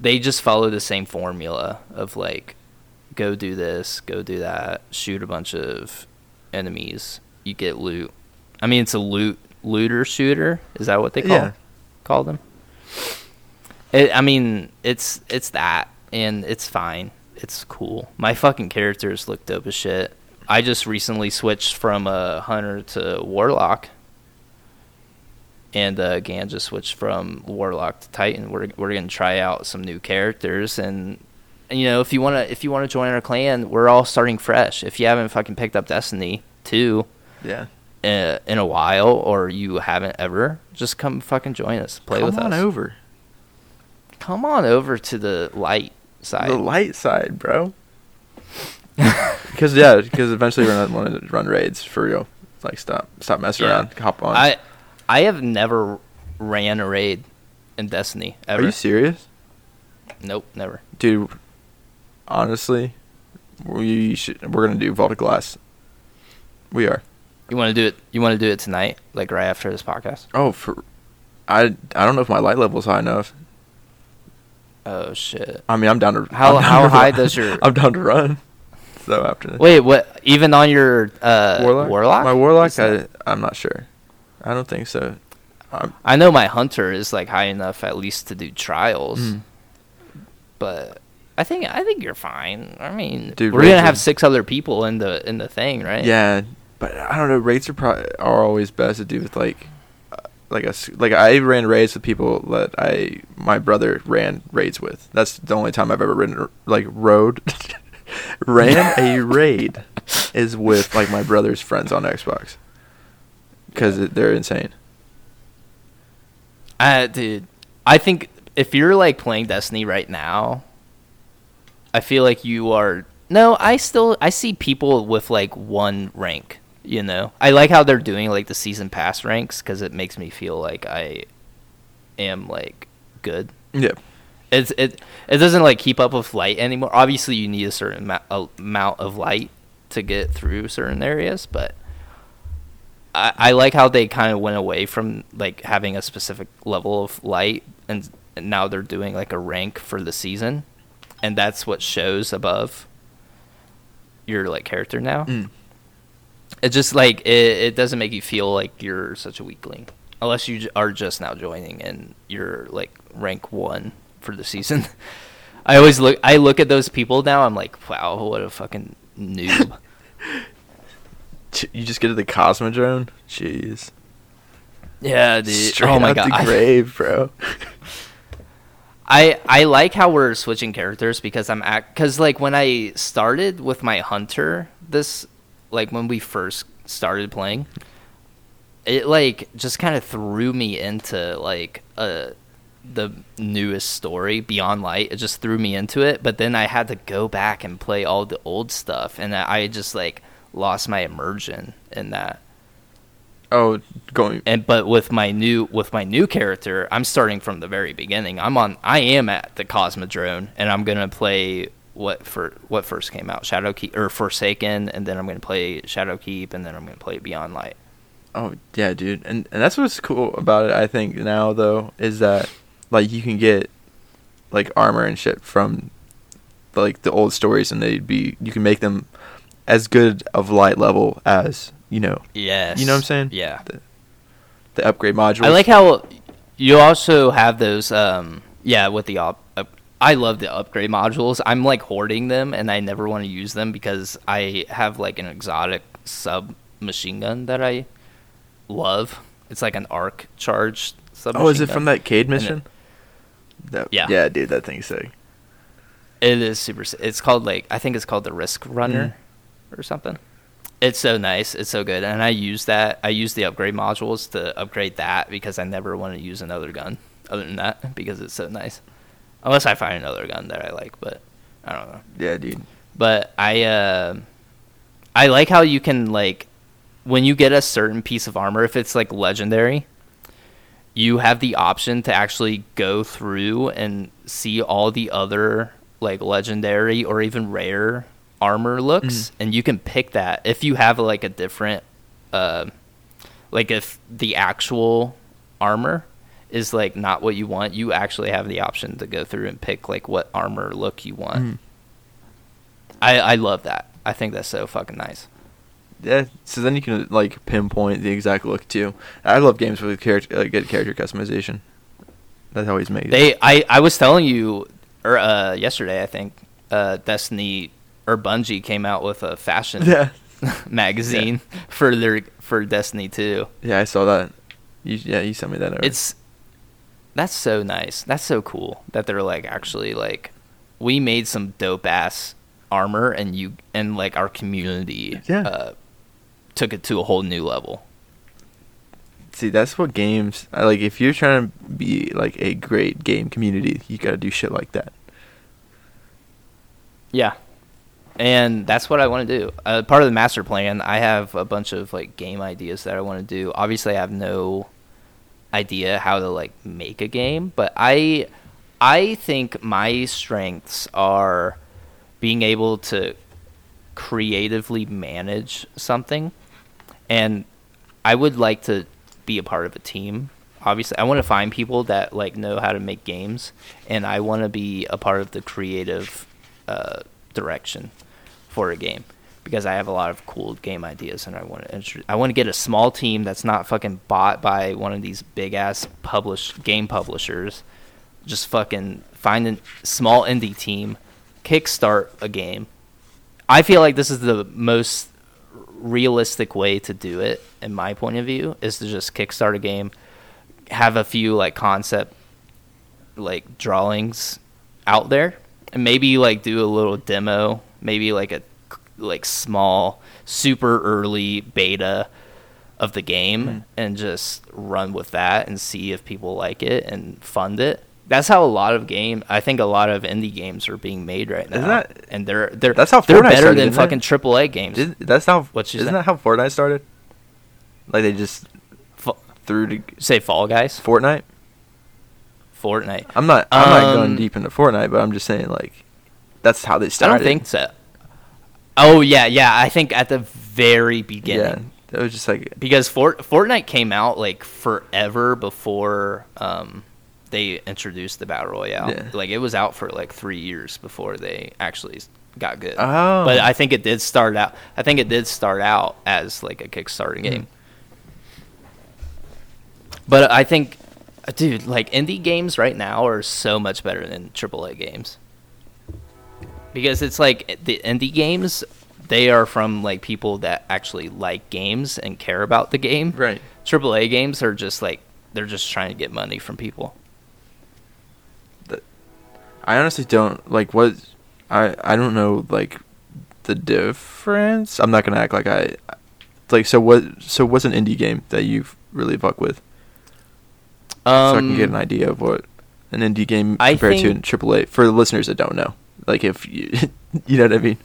they just follow the same formula of like go do this, go do that, shoot a bunch of enemies, you get loot. I mean, it's a loot looter shooter. Is that what they call Yeah. call them? It, I mean, it's it's that, and it's fine. It's cool. My fucking characters look dope as shit. I just recently switched from a hunter to warlock, and uh, Gan just switched from warlock to titan. We're we're gonna try out some new characters, and, and you know if you wanna if you wanna join our clan, we're all starting fresh. If you haven't fucking picked up Destiny two Yeah. Uh, in a while, or you haven't ever, just come fucking join us, play Come with on over. Come on over to the light side. The light side, bro. [LAUGHS] Because yeah, because eventually we're gonna want to run raids for real. Like stop, stop messing Yeah. around. Hop on. I I have never ran a raid in Destiny ever. Are you serious, nope, never. dude? Honestly, we should. We're gonna do Vault of Glass. We are. You want to do it? You want to do it tonight, like right after this podcast? Oh, for I I don't know if my light level's high enough. Oh shit! I mean, I'm down to How- down how to high run. does your- [LAUGHS] I'm down to run. So after this. Wait, what? Even on your uh, warlock? warlock? My warlock, I I'm not sure. I don't think so. I'm, I know my hunter is like high enough at least to do trials, Mm. but I think I think you're fine. I mean, Dude, we're gonna have six other people in the in the thing, right? Yeah, but I don't know. Raids are pro- are always best to do with like, uh, like a like I ran raids with people that I my brother ran raids with. That's the only time I've ever ridden like rode [LAUGHS] ran a raid is with like my brother's friends on Xbox because they're insane. Uh, dude, I think if you're like playing Destiny right now, I feel like you are. No, I still I see people with like one rank. You know, I like how they're doing like the season pass ranks because it makes me feel like I am like good. Yeah, It's it it doesn't like keep up with light anymore. Obviously, you need a certain amou- a- amount of light to get through certain areas, but I, I like how they kind of went away from like having a specific level of light, and, and now they're doing like a rank for the season, and that's what shows above your like character now. Mm. It just like it, it doesn't make you feel like you're such a weakling unless you are just now joining and you're like rank one for the season. [LAUGHS] I always look I look at those people now. I'm like, wow, what a fucking noob. [LAUGHS] You just get to the Cosmodrome. Jeez, yeah, dude. straight oh my out god. the [LAUGHS] grave, bro. I I like how we're switching characters because I'm act because like when I started with my hunter this like when we first started playing it like just kind of threw me into like uh the newest story beyond light it just threw me into it but then I had to go back and play all the old stuff and I I just like lost my immersion in that Oh, going. and but with my new with my new character i'm starting from the very beginning i'm on i am at the cosmodrome and i'm gonna play what for what first came out Shadowkeep or forsaken and then i'm gonna play Shadowkeep and then i'm gonna play beyond light Oh yeah, dude, and and that's what's cool about it. I think now though is that like you can get like armor and shit from like the old stories, and they'd be you can make them as good of light level as you know Yes. You know what I'm saying? Yeah. the upgrade modules. I like how you also have those. Um, yeah, with the op- up, I love the upgrade modules. I'm like hoarding them, and I never want to use them because I have like an exotic sub machine gun that I love. It's like an arc charged sub. Machine gun. Oh, is it from that Cayde mission? That, Yeah. Yeah, dude, that thing's sick. It is super. It's called like I think it's called the Riskrunner, mm. or something. It's so nice. It's so good, and I use that. I use the upgrade modules to upgrade that because I never want to use another gun other than that because it's so nice. Unless I find another gun that I like, but I don't know. Yeah, dude. But I, uh, I like how you can like when you get a certain piece of armor, if it's like legendary, you have the option to actually go through and see all the other like legendary or even rare armor looks and you can pick that if you have like a different uh like if the actual armor is like not what you want you actually have the option to go through and pick like what armor look you want Mhm. i i love that i think that's so fucking nice Yeah, so then you can like pinpoint the exact look too. I love games with character, uh, good character customization. That's always made. They, I, I was telling you, or uh, yesterday, I think, uh, Destiny or Bungie came out with a fashion [LAUGHS] yeah, [LAUGHS] magazine for their for Destiny 2. yeah, I saw that. You, yeah, you sent me that. Over. It's that's so nice. That's so cool that they're like actually like we made some dope ass armor and you and like our community Yeah. uh, took it to a whole new level. see that's what games like. If you're trying to be like a great game community, you gotta do shit like that. Yeah. And that's what I want to do. Uh, part of the master plan, I have a bunch of like game ideas that I want to do. Obviously, I have no idea how to like make a game, but I I think my strengths are being able to creatively manage something and I would like to be a part of a team. Obviously, I want to find people that like know how to make games, and I want to be a part of the creative uh, direction for a game because I have a lot of cool game ideas, and I want to I want to get a small team that's not fucking bought by one of these big ass published game publishers. Just fucking find a small indie team, kickstart a game. I feel like this is the most realistic way to do it in my point of view is to just kickstart a game have a few like concept like drawings out there and maybe like do a little demo maybe like a like small super early beta of the game Mhm. and just run with that and see if people like it and fund it that's how a lot of game i think a lot of indie games are being made right now that- and they're they're That's how they're Fortnite better started, than isn't it? AAA games Is, that's how. What you isn't that how Fortnite started? Like they just Fa- threw to say fall guys Fortnite. fortnite I'm not. I'm not going Um, deep into Fortnite, but I'm just saying like that's how they started. I don't think so. Oh yeah, yeah. I think at the very beginning, Yeah, it was just like because Fort, Fortnite came out like forever before um, they introduced the battle royale. Yeah. Like it was out for like three years before they actually got good. Oh. But I think it did start out. I think it did start out as like a Kickstarter game. Mhm. But I think, dude, like indie games right now are so much better than AAA games. Because it's like the indie games, they are from like people that actually like games and care about the game. right. AAA games are just like they're just trying to get money from people. I honestly don't like what I I don't know like the difference. I'm not gonna act like I like so what so what's an indie game that you really fuck with Um, so I can get an idea of what an indie game compared think- to an AAA for the listeners that don't know. Like if you [LAUGHS] you know what I mean.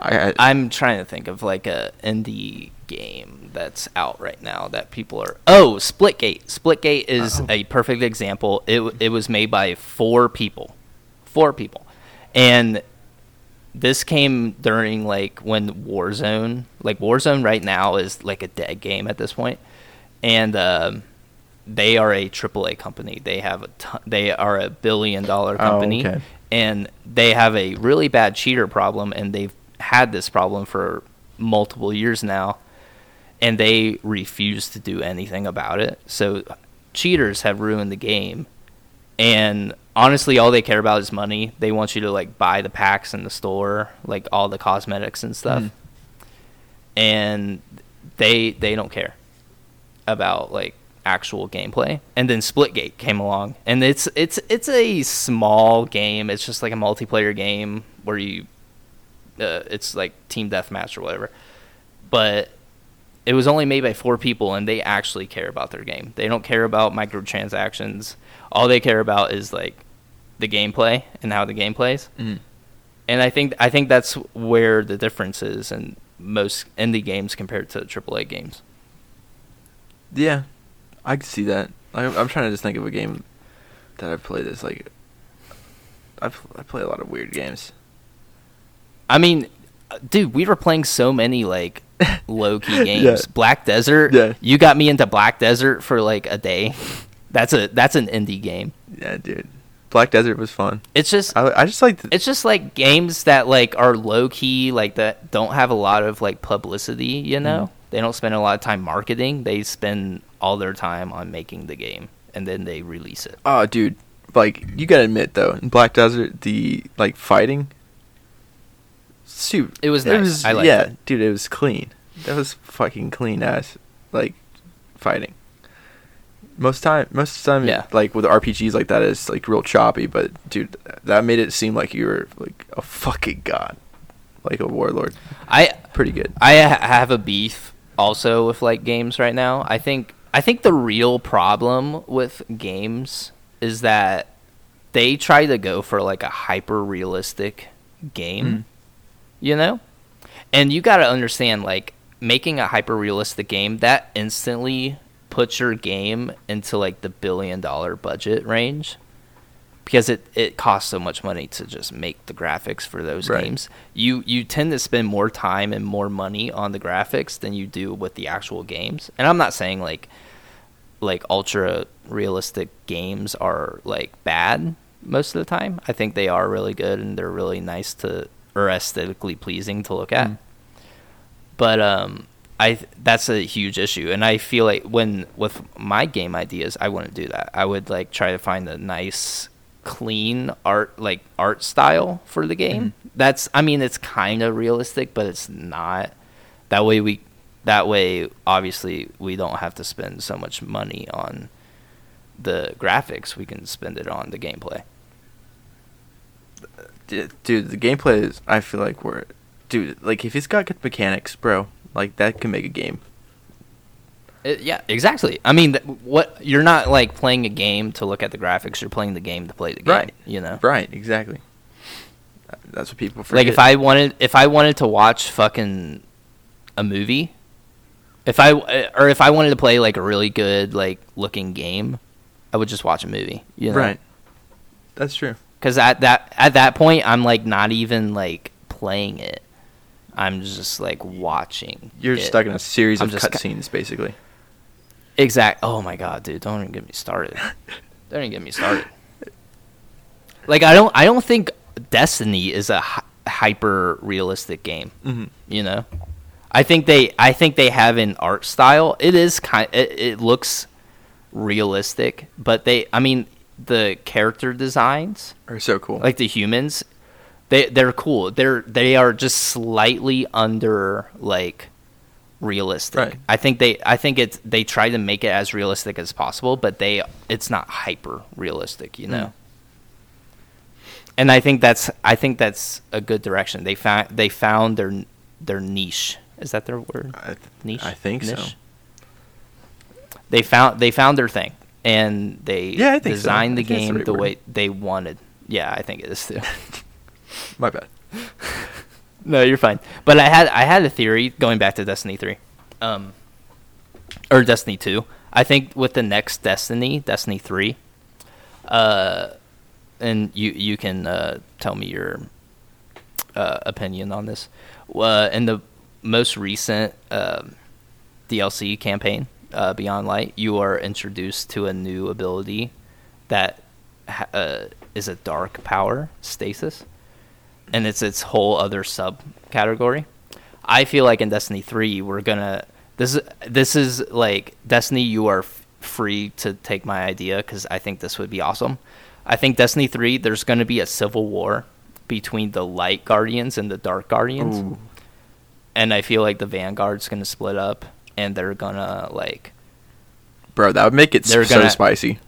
I, I I'm trying to think of like a indie game that's out right now that people are. Oh, Splitgate. Splitgate is Oh. a perfect example. It it was made by four people, four people, and this came during like when Warzone, like Warzone right now is like a dead game at this point, and um, they are a AAA company. They have a ton, they are a billion dollar Oh, company, okay. And they have a really bad cheater problem, and they've had this problem for multiple years now, and they refuse to do anything about it. So cheaters have ruined the game, and honestly, all they care about is money. They want you to like buy the packs in the store, like all the cosmetics and stuff, Mhm. and they they don't care about like actual gameplay. And then Splitgate came along, and it's it's it's a small game. It's just like a multiplayer game where you, uh, it's like team deathmatch or whatever. But it was only made by four people, and they actually care about their game. They don't care about microtransactions. All they care about is like the gameplay and how the game plays. Mm. And I think I think that's where the difference is in most indie games compared to the AAA games. Yeah, I can see that. I, I'm trying to just think of a game that I've played that's like. I've I play a lot of weird games. I mean, dude, we were playing so many like [LAUGHS] low key games. Yeah. Black Desert. Yeah. You got me into Black Desert for like a day. [LAUGHS] That's a that's an indie game. Yeah, dude. Black Desert was fun. It's just I I just like the, it's just like games that like are low key, like that don't have a lot of like publicity. You know, mm. They don't spend a lot of time marketing. They spend all their time on making the game, and then they release it. oh, dude. Like you gotta admit though, in Black Desert, the like fighting. Shoot, It was nice. I liked yeah, it. dude. It was clean. That was fucking clean ass like fighting. Most time, most of the time, Yeah. like with RPGs like that, it's like real choppy. But dude, that made it seem like you were like a fucking god, like a warlord. I Pretty good. I ha- have a beef also with like games right now. I think I think the real problem with games is that they try to go for like a hyper realistic game, Mm. you know? And you got to understand like making a hyper realistic game that instantly puts your game into like the billion dollar budget range because it, it costs so much money to just make the graphics for those Right. games. You you tend to spend more time and more money on the graphics than you do with the actual games. And I'm not saying like like ultra realistic games are like bad most of the time. I think they are really good and they're really nice to or aesthetically pleasing to look at. Mm. But um I that's a huge issue and I feel like when with my game ideas I wouldn't do that. I would like try to find a nice clean art like art style for the game. Mm-hmm. That's I mean it's kind of realistic but it's not. That way we that way obviously we don't have to spend so much money on the graphics. We can spend it on the gameplay. Dude, the gameplay is. I feel like we're, dude. Like if it's got good mechanics, bro, like that can make a game. It, yeah, exactly. I mean, th- what you're not like playing a game to look at the graphics. You're playing the game to play the game. Right. You know. Right, exactly. That's what people forget. Like if I wanted, if I wanted to watch fucking a movie, if I eh, or if I wanted to play like a really good like looking game, I would just watch a movie. You know? right, that's true. Because at that at that point, I'm like not even like playing it. I'm just like watching. You're it. stuck in a series I'm of ca- cutscenes, basically. Exact. Oh my god, dude! Don't even get me started. don't even get me started. Like I don't. I don't think Destiny is a hy- hyper realistic game. Mm-hmm. You know, I think they. I think they have an art style. It is kind. It, it looks realistic, but they. I mean, the character designs, Are so cool. like the humans, they they're cool. They're they are just slightly under like realistic. Right. I think they I think it's they try to make it as realistic as possible, but they it's not hyper realistic, you know. Mm. And I think that's I think that's a good direction. They found they found their their niche. Is that their word? I, th- Niche. I think so. Niche? They found they found their thing, and they Yeah, I think so. designed I the think the game right the way they wanted. Yeah, I think it is too. [LAUGHS] My bad. [LAUGHS] No, you're fine. But I had I had a theory going back to Destiny three, um, or Destiny two. I think with the next Destiny, Destiny three, uh, and you you can uh, tell me your uh, opinion on this. Uh, in the most recent um DLC campaign, uh, Beyond Light, you are introduced to a new ability that ha- uh, is a dark power, stasis, and it's its whole other subcategory. I feel like in Destiny 3, we're gonna this is this is like Destiny. You are f- free to take my idea because I think this would be awesome. I think Destiny 3, there's gonna be a civil war between the Light Guardians and the Dark Guardians Ooh. and I feel like the Vanguard's gonna split up, and they're gonna like Bro, that would make it so gonna- spicy.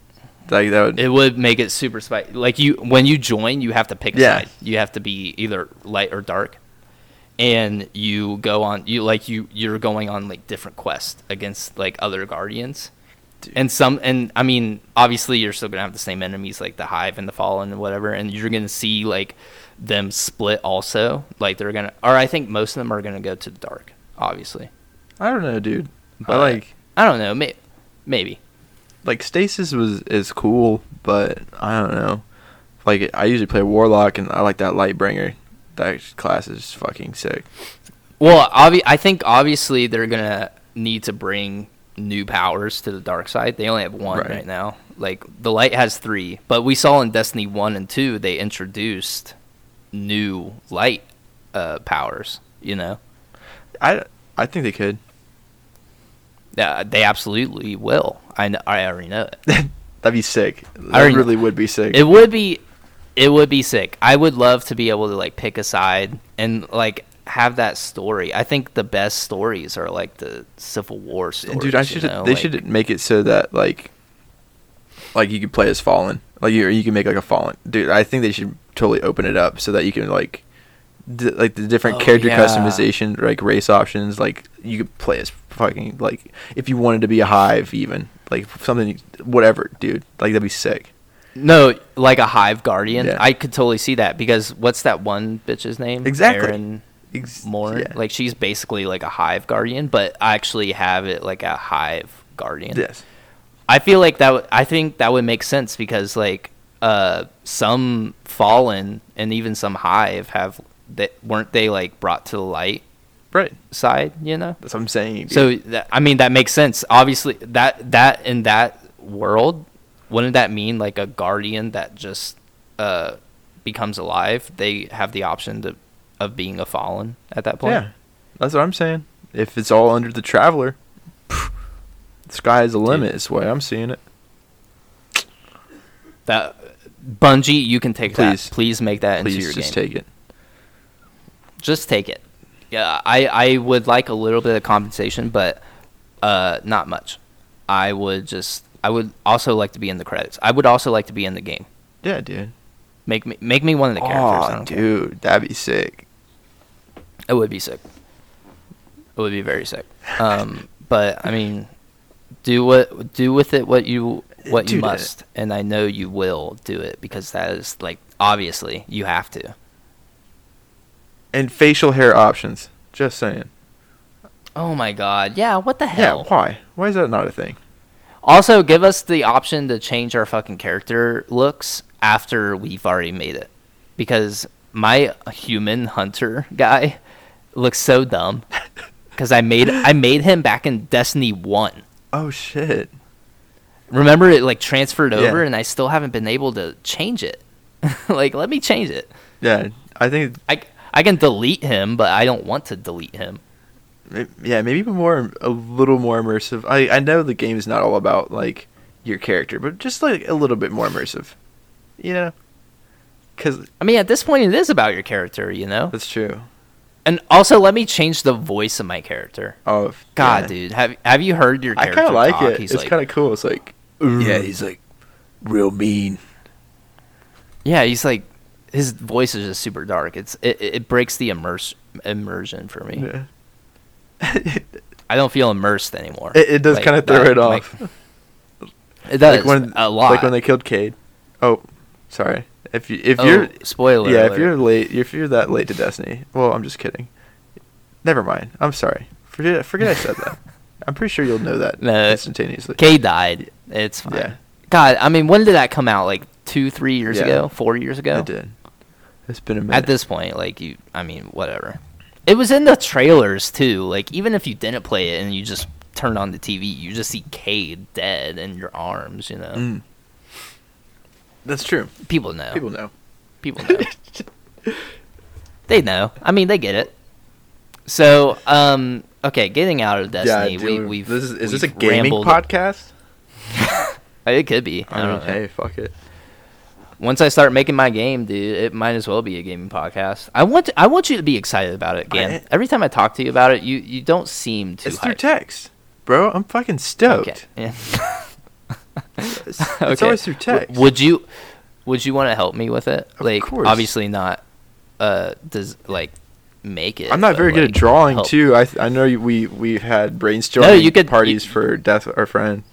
Like that would. it would make it super spicy. Like you, when you join, you have to pick a Yeah. side. You have to be either light or dark, and you go on. You like you you're going on like different quests against like other guardians, and some and I mean obviously you're still gonna have the same enemies like the Hive and the Fallen and whatever, and you're gonna see like them split also. Like they're gonna, or I think most of them are gonna go to the dark, obviously. I don't know, dude. I But- like I don't know, may, maybe. Like stasis was is cool, but I don't know. Like I usually play warlock, and I like that lightbringer. That class is fucking sick. Well, obvi- I think obviously they're gonna need to bring new powers to the dark side. They only have one Right. right, now. Like the light has three, but we saw in Destiny one and two they introduced new light uh, powers. You know, I I think they could. Uh, they absolutely will. I kn- I already know it. [LAUGHS] That'd be sick. That already- really would be sick. It would be, it would be sick. I would love to be able to like pick a side and like have that story. I think the best stories are like the Civil War stories. Dude, I you should. know, they like- should make it so that like, like you could play as fallen. Like you, you can make like a fallen. Dude, I think they should totally open it up so that you can like, d- like the different Oh, character yeah. customization, like race options. Like you could play as fucking like if you wanted to be a hive, even like something, whatever, dude. Like that'd be sick. No, like a hive guardian. Yeah. I could totally see that because what's that one bitch's name? Exactly. Eris Ex- Morn. yeah. Like she's basically like a hive guardian, but I actually have it like a hive guardian. yes. I feel like that. W- I think that would make sense because like uh, some fallen and even some hive have that weren't they like brought to the light Right. side. You know. That's what I'm saying. dude. So that, I mean that makes sense. Obviously, that that in that world, wouldn't that mean like a guardian that just uh, becomes alive? They have the option to of being a fallen at that point. Yeah, that's what I'm saying. If it's all under the traveler, [SIGHS] the sky is the limit. Is the way I'm seeing it. That Bungie, you can take Please. that. Please make that into Please your just take it. Just take it. Yeah, I I would like a little bit of compensation, but uh, not much. I would just. I would also like to be in the credits. I would also like to be in the game. Yeah, dude. Make me make me one of the characters. Oh, don't care. dude, that'd be sick. It would be sick. It would be very sick. Um, [LAUGHS] but I mean, do what do with it what you what you Dude, must, and I know you will do it because that is like obviously you have to. And facial hair options. Just saying. Oh my god! Yeah, what the hell? Yeah. Why? Why is that not a thing? Also, give us the option to change our fucking character looks after we've already made it, because my human hunter guy looks so dumb. [LAUGHS] Because I made I made him back in Destiny One. Oh shit. remember it like transferred Yeah. over and i still haven't been able to change it [LAUGHS] like let me change it Yeah, I think. i i can delete him but i don't want to delete him Yeah, maybe more, a little more immersive. I I know the game is not all about like your character, but just like a little bit more immersive. You know. Cause i mean at this point it is about your character you know that's true. and also let me change the voice of my character Oh god yeah. dude have have you heard your I kind of like talk? it. He's it's like, kind of cool. It's like, yeah, he's like real mean. yeah he's like his voice is just super dark it's it, it breaks the immerse immersion for me Yeah. [LAUGHS] i don't feel immersed anymore it, it does Like, kind of throw it like, off. [LAUGHS] it does like when a lot like when they killed Cayde. Oh, sorry. If you if Oh, you're spoiler yeah, alert. if you're late, if you're that late to Destiny, well, I'm just kidding. Never mind. I'm sorry. Forget forget I said that. [LAUGHS] I'm pretty sure you'll know that No. instantaneously. Cayde died. It's fine. Yeah. God, I mean, when did that come out? Like two, three years Yeah. ago, four years ago. It did. It's been a minute. At this point, like you, I mean, whatever. It was in the trailers too. Like even if you didn't play it and you just turn on the TV, you just see Cayde dead in your arms. You know, Mm. That's true. people know. People know. People know. [LAUGHS] they know. I mean, they get it. So, um, okay, getting out of Destiny, we, dude, we've this is, is this a gaming podcast? [LAUGHS] It could be. I I don't know. hey, fuck it. Once I start making my game, dude, it might as well be a gaming podcast. I want to, I want you to be excited about it, Gan. I- Every time I talk to you about it, you, you don't seem too It's through text, bro. I'm fucking stoked. Okay. Yeah. It's, [LAUGHS] it's Okay. always through W- text. Would you would you want to help me with it? Of like course. obviously not uh does like make it. I'm not very good at drawing help. too. I th- I know we we've had brainstorming you could- parties you- for death our friend,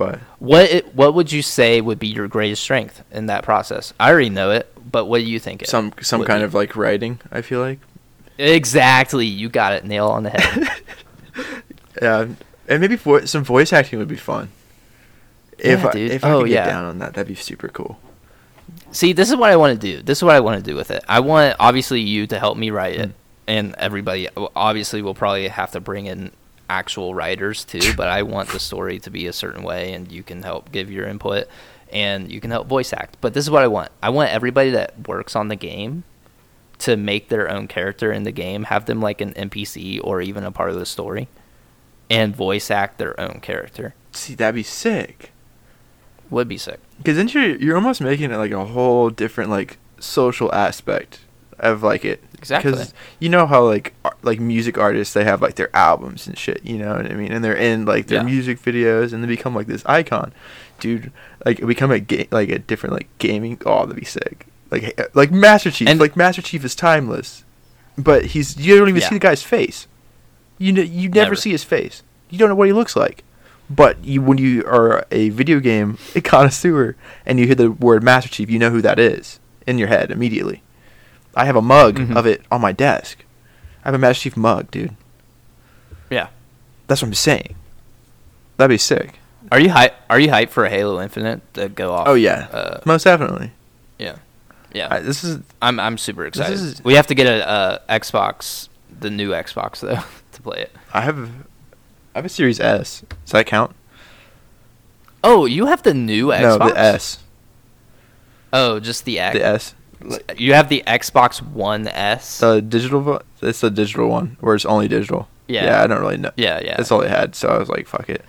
but What it, what would you say would be your greatest strength in that process? I already know it, but what do you think? it some some kind be? of like writing. I feel like exactly. You got it. Nail on the head. [LAUGHS] yeah, and maybe vo- some voice acting would be fun. If Yeah, I, if I Oh, could get yeah. down on that, that'd be super cool. See, this is what I want to do. This is what I want to do with it. I want obviously you to help me write it, Mm. and everybody. Obviously, we'll probably have to bring in actual writers too. But I want the story to be a certain way, and you can help give your input, and you can help voice act. But this is what I want. I want everybody that works on the game to make their own character in the game, have them like an NPC or even a part of the story, and voice act their own character. See, that'd be sick. Would be sick. Because then you're you're almost making it like a whole different like social aspect of like it. Exactly. Because you know how like ar- like music artists they have like their albums and shit. You know what I mean? And they're in like their Yeah. music videos and they become like this icon, dude. Like become a ga- like a different like gaming. Oh, that'd be sick. Like eh, like Master Chief. And- like Master Chief is timeless, but he's you don't even Yeah. see the guy's face. You know you never, Never. see his face. You don't know what he looks like. But you, when you are a video game [LAUGHS] connoisseur and you hear the word Master Chief, you know who that is in your head immediately. I have a mug Mhm. of it on my desk. I have a Master Chief mug, dude. Yeah. That's what I'm saying. That'd be sick. Are you hype? Are you hyped for a Halo Infinite to go off? Oh yeah, Uh, most definitely. yeah. Yeah. I, this is I'm I'm super excited. is- we have to get a, uh Xbox, the new Xbox though, [LAUGHS] to play it. I have I have a Series S. Does that count? Oh, you have the new Xbox? No, the S. Oh, just the X. The S. You have the Xbox One S. The digital. vo- It's the digital one where it's only digital. Yeah. Yeah, I don't really know. yeah, yeah, That's all they had, so I was like, fuck it.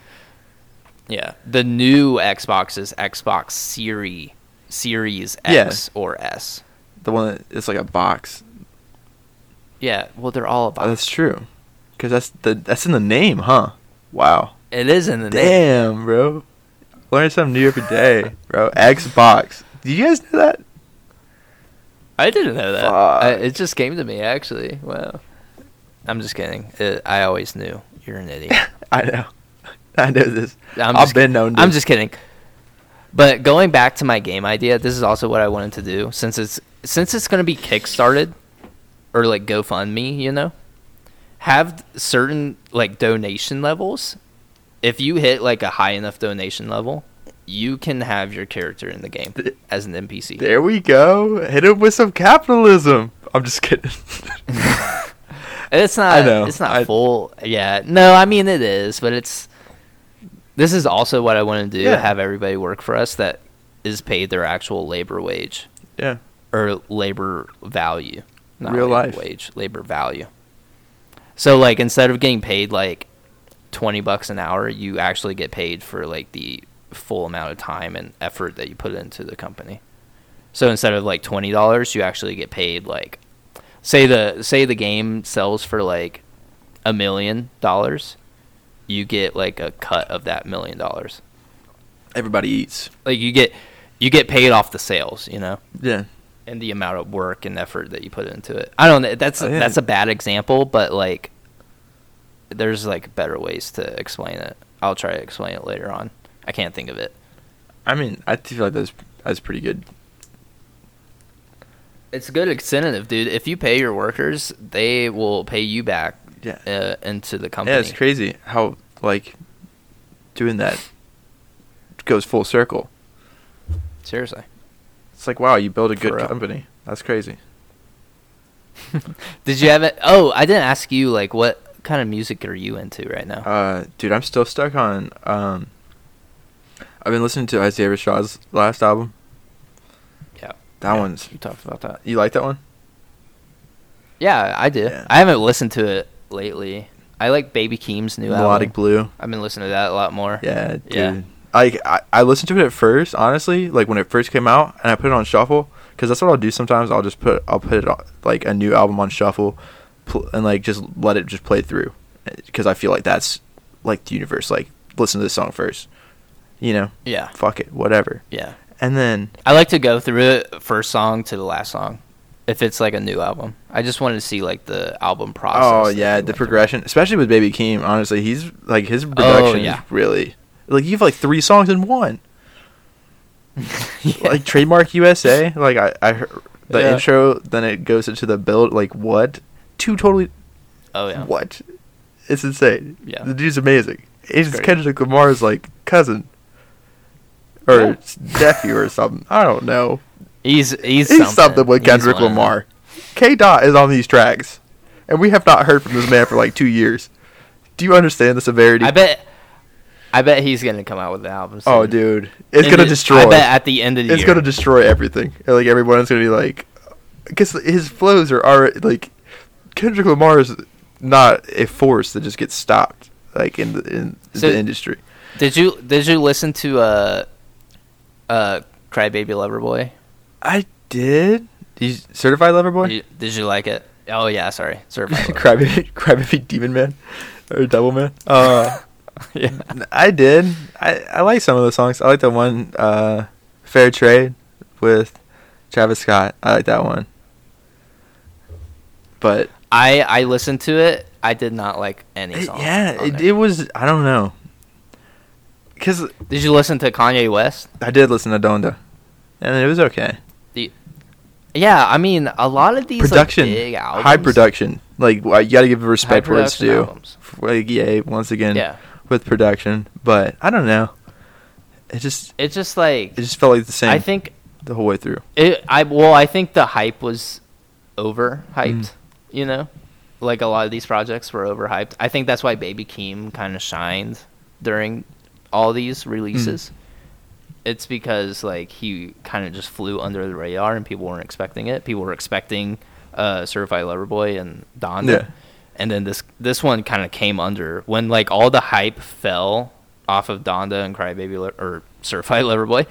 yeah. The new Xbox is Xbox Series Series Yeah. X or S. The one that it's like a box. Yeah. Well, they're all Oh, about. that's true. Cause that's the that's in the name, huh? Wow. it is in the name. Damn, bro. Learn something new every day, bro. Xbox. Did you guys know that? I didn't know that. I, it just came to me actually. Wow. I'm just kidding. It, I always knew you're an idiot. [LAUGHS] I know. I know this. I'm I've just been known. To. I'm just kidding. But going back to my game idea, this is also what I wanted to do since it's since it's going to be kickstarted or like GoFundMe, you know. Have certain like donation levels. If you hit like a high enough donation level, you can have your character in the game as an NPC. There we go. Hit him with some capitalism. I'm just kidding. [LAUGHS] [LAUGHS] It's not. I know. It's not I- full. Yeah. No, I mean it is, but it's. This is also what I want to do. Yeah. Have everybody work for us that is paid their actual labor wage yeah. or labor value, not Real labor life. wage, labor value. So like instead of getting paid like twenty bucks an hour, you actually get paid for like the full amount of time and effort that you put into the company. So instead of like twenty dollars, you actually get paid like say the say the game sells for like a million dollars, you get like a cut of that million dollars. Everybody eats. Like you get you get paid off the sales, you know, Yeah. and the amount of work and effort that you put into it. I don't know. That's Oh, yeah. that's a bad example, but like there's like better ways to explain it. I'll try to explain it later on. I can't think of it. I mean, I feel like that's that's pretty good. It's a good incentive, dude. If you pay your workers, they will pay you back Yeah. uh, into the company. Yeah, it's crazy how like doing that goes full circle. Seriously. It's like wow, you build a For good real. company. That's crazy. [LAUGHS] Did you have it? Oh, I didn't ask you like what kind of music are you into right now? Uh, dude, I'm still stuck on. Um, I've been listening to Isaiah Rashad's last album. Yeah. That Yeah, one's. You talked about that. You like that one? Yeah, I did. Yeah. I haven't listened to it lately. I like Baby Keem's new Melodic album. Blue. I've been listening to that a lot more. Yeah, dude. Yeah. I, I I listened to it at first, honestly, like when it first came out, and I put it on shuffle because that's what I'll do sometimes. I'll just put I'll put it on, like a new album on shuffle, pl- and like just let it just play through, because I feel like that's like the universe. Like listen to this song first, you know. Yeah. Fuck it, whatever. Yeah. And then I like to go through it first song to the last song. If it's like a new album, I just wanted to see like the album oh, process. oh yeah, the went through. progression, especially with Baby Keem. Honestly, he's like his oh, production Oh, yeah. is really like you have like three songs in one. [LAUGHS] Yeah. like trademark USA. Like I, I heard the Yeah. intro, then it goes into the build. Like what? Two totally oh yeah. what? It's insane. Yeah. the dude's amazing. He's great. Kendrick Lamar's like cousin or Yeah. nephew or something. I don't know. He's he's, He's something, with Kendrick. Lamar. K Dot is on these tracks, and we have not heard from this man for like two years. Do you understand the severity? I bet. I bet he's gonna come out with the album. Soon. Oh, dude, it's And gonna it- destroy. I bet at the end of the year. it's year. gonna destroy everything. And, Like everyone's gonna be like, because his flows are already like Kendrick Lamar is not a force that just gets stopped like in the in So- the industry. Did you did you listen to uh uh Crybaby Loverboy? I did. He's certified lover boy. Did you, did you like it? Oh yeah, sorry. Certified. [LAUGHS] Crybaby, Crybaby Demon Man or Devil Man. Uh, [LAUGHS] yeah. I did. I I like some of the songs. I like the one uh, Fair Trade with Travis Scott. I like that one. But I I listened to it. I did not like any song. yeah, it. it was. I don't know. Cause Did you listen to Kanye West? I did listen to Donda, and it was okay. Yeah, I mean a lot of these like, production, big albums, high production. Like you got to give respect where it's due. albums. Like yeah, once again Yeah, with production, but I don't know. It just it's just like it just felt like the same I think the whole way through. it. I well, I think the hype was overhyped. Mm. You know, like a lot of these projects were overhyped. I think that's why Baby Keem kind of shined during all these releases. It's because like he kind of just flew under the radar and people weren't expecting it. People were expecting uh, Certified Lover Boy and Donda. Yeah. And then this this one kind of came under when like all the hype fell off of Donda and Crybaby Lo- or Certified [LAUGHS] Lover Boy.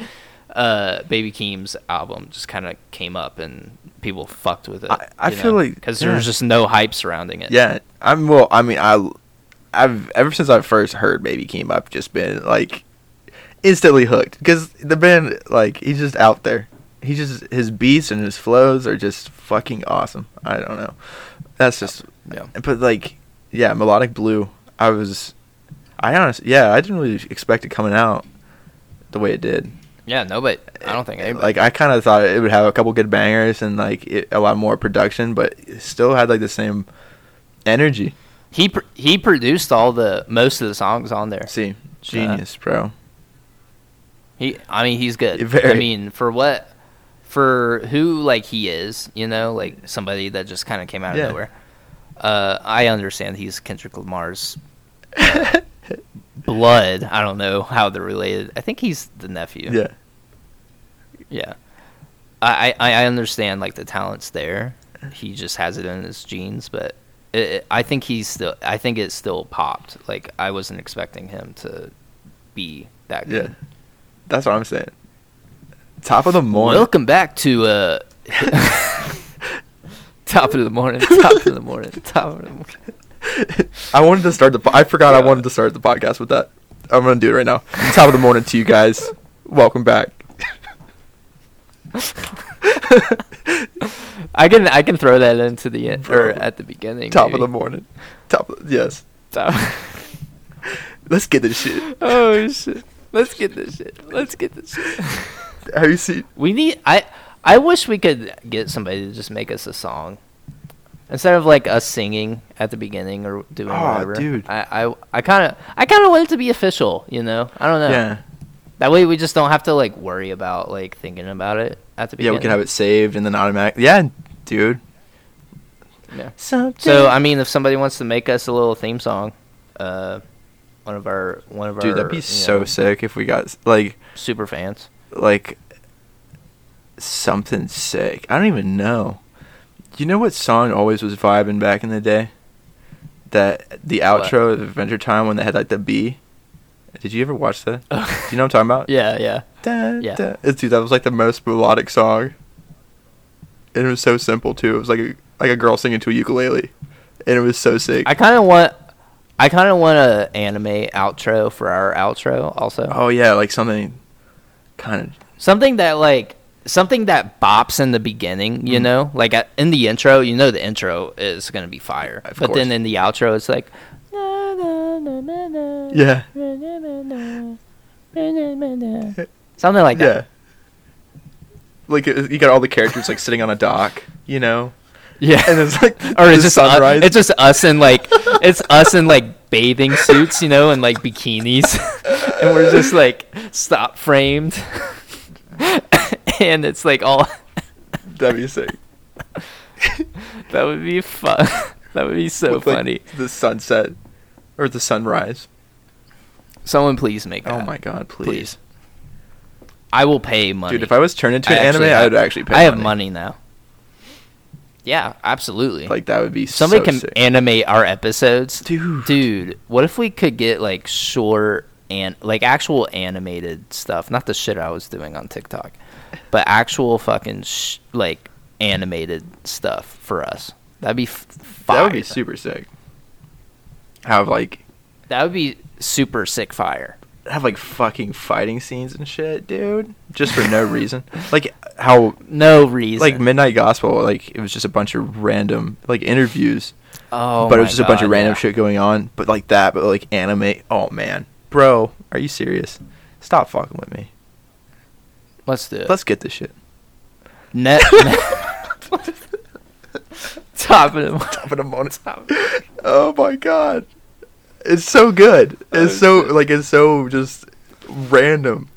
Uh, Baby Keem's album just kind of came up and people fucked with it. I- I feel like- because yeah. there's just no hype surrounding it. Yeah, I'm well. I mean, I, I've ever since I first heard Baby Keem, I've just been like instantly hooked because the band, like, he's just out there. He just his beats and his flows are just fucking awesome. I don't know. That's just, Yeah. but like, yeah, melodic blue. I was, I honestly, yeah, I didn't really expect it coming out the way it did. Yeah, no, but I don't think anybody. Like I kind of thought it would have a couple good bangers and like it, a lot more production, but it still had like the same energy. He pr- he produced all the most of the songs on there. See, genius, bro. He, I mean, he's good. [LAUGHS] Very. I mean, for what, for who like he is, you know, like somebody that just kind of came out of Yeah. nowhere. Uh, I understand he's Kendrick Lamar's uh, [LAUGHS] blood. I don't know how they're related. I think he's the nephew. Yeah. Yeah. I, I, I understand like the talent's there. He just has it in his genes, but it, I think he's still. I think it still popped. Like I wasn't expecting him to be that Yeah. good. That's what I'm saying. Top of the morning. Welcome back to uh, [LAUGHS] top of the morning. Top of the morning. [LAUGHS] Top of the morning. I wanted to start the. Po- I forgot I wanted to start the podcast with that. I'm gonna do it right now. Top of the morning to you guys. Welcome back. I can I can throw that into the end or at the beginning. Top of the morning. Top. Of, yes. Top. [LAUGHS] Let's get this shit. oh shit! Let's get this shit. Let's get this shit. [LAUGHS] Have you seen? We need. I I wish we could get somebody to just make us a song instead of like us singing at the beginning or doing Aw, whatever. dude. I I I kind of I kind of want it to be official. You know. I don't know. Yeah. That way we just don't have to like worry about like thinking about it at the Yeah, beginning. we can have it saved and then automatic. Yeah, dude. Yeah. Something. So I mean, if somebody wants to make us a little theme song, uh, one of our one of Dude, our that'd be so know, sick if we got like super fans. like something sick. I don't even know. You know what song always was vibing back in the day? That the What? outro of Adventure Time when they had like the B. Did you ever watch that? Do you know what I'm talking about? [LAUGHS] Yeah, yeah. Da, Yeah. da. It's, dude, that was like the most melodic song. And it was so simple too. It was like a like a girl singing to a ukulele, and it was so sick. I kind of want, I kind of want a anime outro for our outro also. oh yeah, like something kind of Something that like something that bops in the beginning, you Mhm. know, like at, in the intro, you know, the intro is gonna be fire, Of but course. then in the outro, it's like. yeah [LAUGHS] Something like that. yeah. Like you got all the characters like sitting on a dock, you know, Yeah. and it's like [LAUGHS] or it's just sunrise. it's just us in like it's [LAUGHS] us in like bathing suits, you know, and like bikinis, and we're just like stop framed, and it's like all That'd be sick. that would be fun. that would be so With, like, funny. the sunset or the sunrise. Someone please make oh that. Oh my god, please. Please. I will pay money. Dude, if I was turned into an anime, actually I would actually pay I have money. money now. Yeah, absolutely. Like that would be Somebody so can sick. animate our episodes. Dude. Dude, what if we could get like short and like actual animated stuff, not the shit I was doing on TikTok, but actual fucking sh- like animated stuff for us. That'd be f- fire. That would be super sick. Have like That would be super sick fire. have like fucking fighting scenes and shit, dude. Just for no [LAUGHS] reason. Like how No reason. like Midnight Gospel, like it was just a bunch of random like interviews. oh, but it was just a bunch of random yeah. shit going on. But like that, but like anime. Oh man, bro, are you serious? Stop fucking with me. Let's do it. Let's get this shit. Net. Top of the Top of the morning. Oh my god, it's so good. It's so like it's so just random,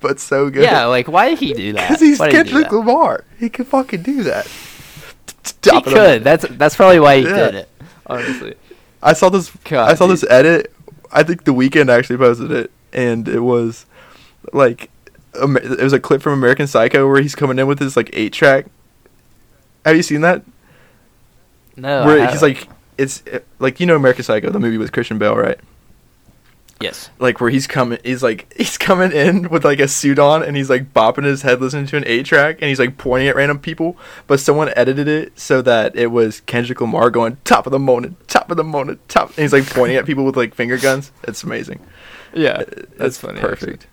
but so good. Yeah, like why did he do that? because he's Why did he do Kendrick that? Lamar. He could fucking do that. He Top of could. That's that's probably why he Yeah. did it. Honestly. I saw this. God, I saw this dude. edit. I think the Weeknd actually posted it, and it was like Amer- it was a clip from American Psycho where he's coming in with his like eight track. Have you seen that? No. I where he's haven't. like, it's it- like you know American Psycho, the movie with Christian Bale, right? yes. Like where he's coming, he's like [LAUGHS] he's coming in with like a suit on, and he's like bopping his head listening to an eight track, and he's like pointing at random people. But someone edited it so that it was Kendrick Lamar going top of the morning, top of the morning, top, and he's like pointing at people with like finger guns. It's amazing. Yeah. It's That's funny. Perfect.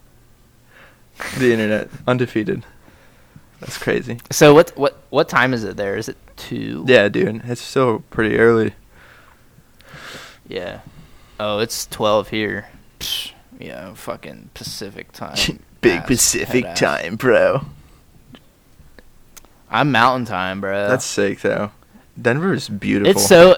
The internet undefeated. That's crazy. So what what what time is it there? Is it two? Yeah, dude, it's still pretty early. Yeah. Oh, it's twelve here. Psh, yeah, fucking Pacific time. [LAUGHS] Big Ass, Pacific ass. time, bro. I'm Mountain Time, bro. That's sick though. Denver is beautiful. It's so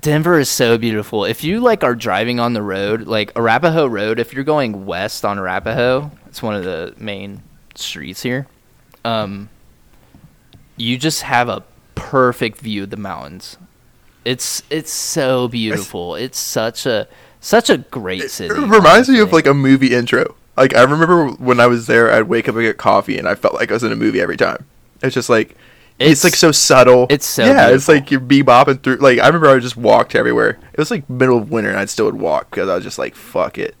Denver is so beautiful. If you like are driving on the road, like Arapahoe Road, if you're going west on Arapahoe, it's one of the main streets here. Um you just have a perfect view of the mountains. It's it's so beautiful. It's such a such a great city. It reminds me of like a movie intro. Like I remember when I was there, I'd wake up and get coffee, and I felt like I was in a movie every time. It's just like it's, It's- like so subtle. it's so yeah. It's like you're bebopping through. Like I remember I just walked everywhere. It was like middle of winter, and I still would walk because I was just like fuck it.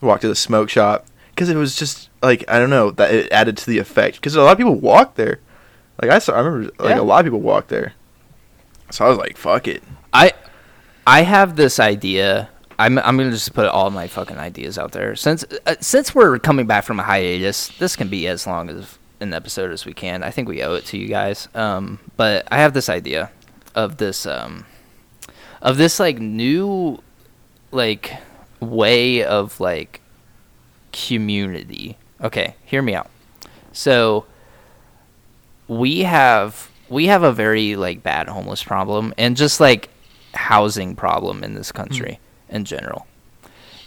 Walk to the smoke shop because it was just like I don't know that it added to the effect because a lot of people walk there. Like I saw, I remember like Yeah. a lot of people walk there. So I was like, fuck it. I I have this idea. I'm I'm gonna just put all my fucking ideas out there. Since uh, since we're coming back from a hiatus, this can be as long as an episode as we can. I think we owe it to you guys. Um, but I have this idea of this um of this like new like way of like community. Okay, hear me out. So we have we have a very like bad homeless problem and just like housing problem in this country hmm. in general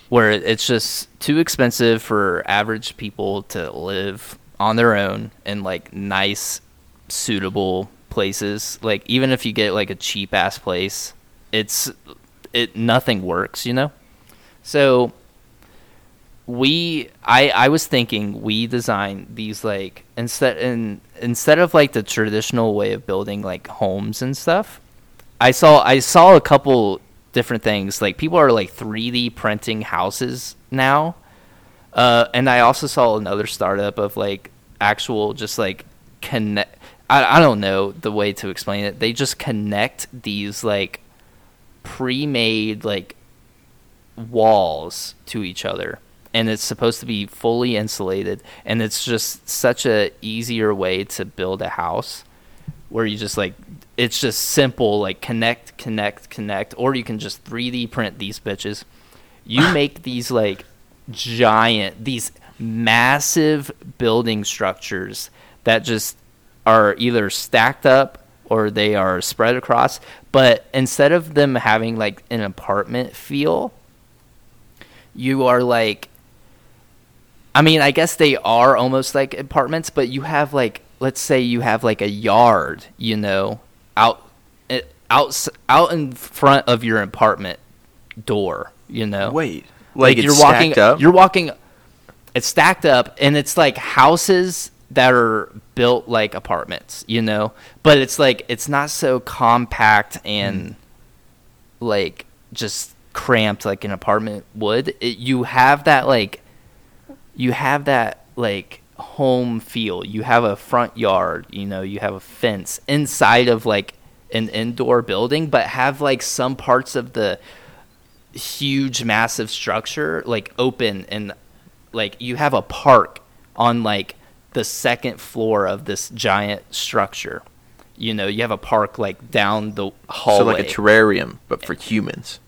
where it's just too expensive for average people to live on their own in like nice suitable places. Like even if you get like a cheap ass place, it's it nothing works, you know. So we I I was thinking we design these like instead in instead of like the traditional way of building like homes and stuff. I saw I saw a couple different things. Like people are like 3D printing houses now. Uh, and I also saw another startup of like actual just like connect. I, I don't know the way to explain it. They just connect these like pre-made like walls to each other and it's supposed to be fully insulated and it's just such a easier way to build a house where you just like it's just simple like connect connect connect or you can just 3d print these bitches. You [LAUGHS] make these like giant these massive building structures that just are either stacked up or they are spread across but instead of them having like an apartment feel you are like I mean, I guess they are almost like apartments, but you have like let's say you have like a yard, you know, out eh, out out in front of your apartment door, you know. Wait, like, it's you're walking up. you're walking it's stacked up and it's like houses that are built like apartments, you know. But it's like it's not so compact and Hmm. like just cramped like an apartment would. It, you have that like you have that like home feel. You have a front yard, you know, you have a fence inside of like an indoor building, but have like some parts of the huge massive structure like open and like you have a park on like the second floor of this giant structure. You know, you have a park like down the so hallway like a terrarium, but for humans.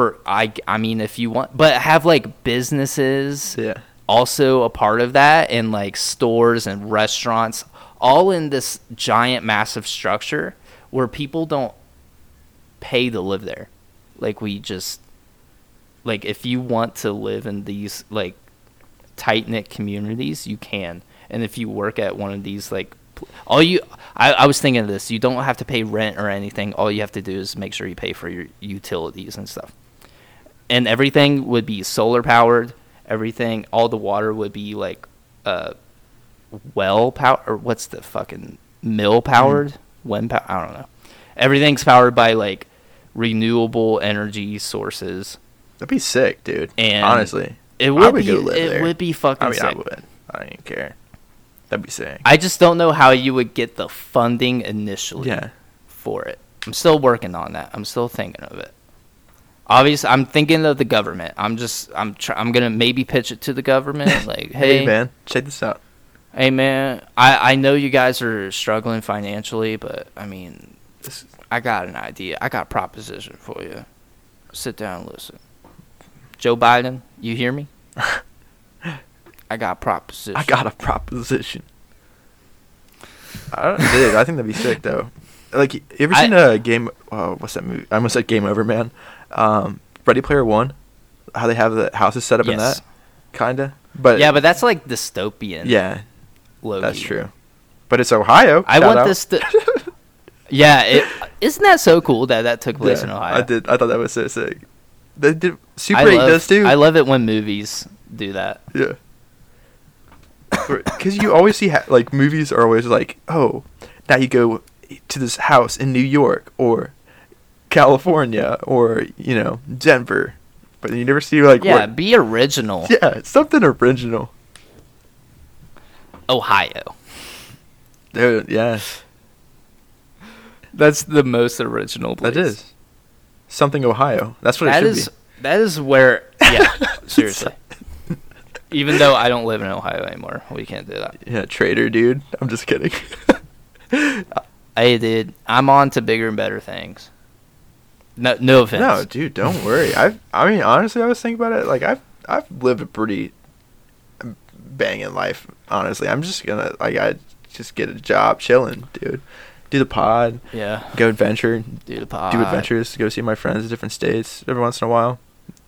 For I I mean if you want but have like businesses Yeah. also a part of that and like stores and restaurants all in this giant massive structure where people don't pay to live there. Like we just like if you want to live in these like tight knit communities you can. And if you work at one of these like all you I, I was thinking of this. You don't have to pay rent or anything. All you have to do is make sure you pay for your utilities and stuff and everything would be solar powered. Everything, all the water would be like uh, well power or what's the fucking mill powered? Wind power? I don't know. Everything's powered by like renewable energy sources. That'd be sick, dude. And Honestly, It would, would be. it there. would be fucking I mean, sick. I would. I don't even care. That'd be sick. I just don't know how you would get the funding initially Yeah. for it. I'm still working on that. I'm still thinking of it. Obviously, I'm thinking of the government. I'm just I'm tr- I'm gonna maybe pitch it to the government. [LAUGHS] Like, hey, Hey man, check this out. hey man, I I know you guys are struggling financially, but I mean, this, I got an idea. I got a proposition for you. Sit down and listen. Joe Biden, you hear me? [LAUGHS] I got a proposition. I got a proposition. [LAUGHS] I don't, dude, I think that'd be sick though. Like, you ever seen a game? Oh, what's that movie? I almost said Game Over, man. Um, Ready Player One. How they have the houses set up in that, kinda. But yeah, but that's like dystopian. yeah, low that's true. But it's Ohio. I want out. this to. [LAUGHS] yeah, it, isn't that so cool that that took place Yeah, in Ohio? I did. I thought that was so sick. They did. Super I Eight love, does too. I love it when movies do that. Yeah. Because you always see ha- like movies are always like, oh, now you go to this house in New York or California or you know Denver, but you never see like Yeah, what- be original. yeah something original. Ohio. Dude, yes. That's the most original. Place. that is something Ohio. That's what That it should is that is where. Yeah, [LAUGHS] seriously. [LAUGHS] Even though I don't live in Ohio anymore, we can't do that. Yeah, traitor, dude. I'm just kidding. [LAUGHS] Hey, dude, I'm on to bigger and better things. No, no offense. no, dude, don't worry. [LAUGHS] I I mean, honestly, I was thinking about it. Like I've I've lived a pretty banging life. Honestly, I'm just gonna like I just get a job, chilling, dude. Do the pod, Yeah, go adventure, do the pod. do adventures, go see my friends in different states every once in a while.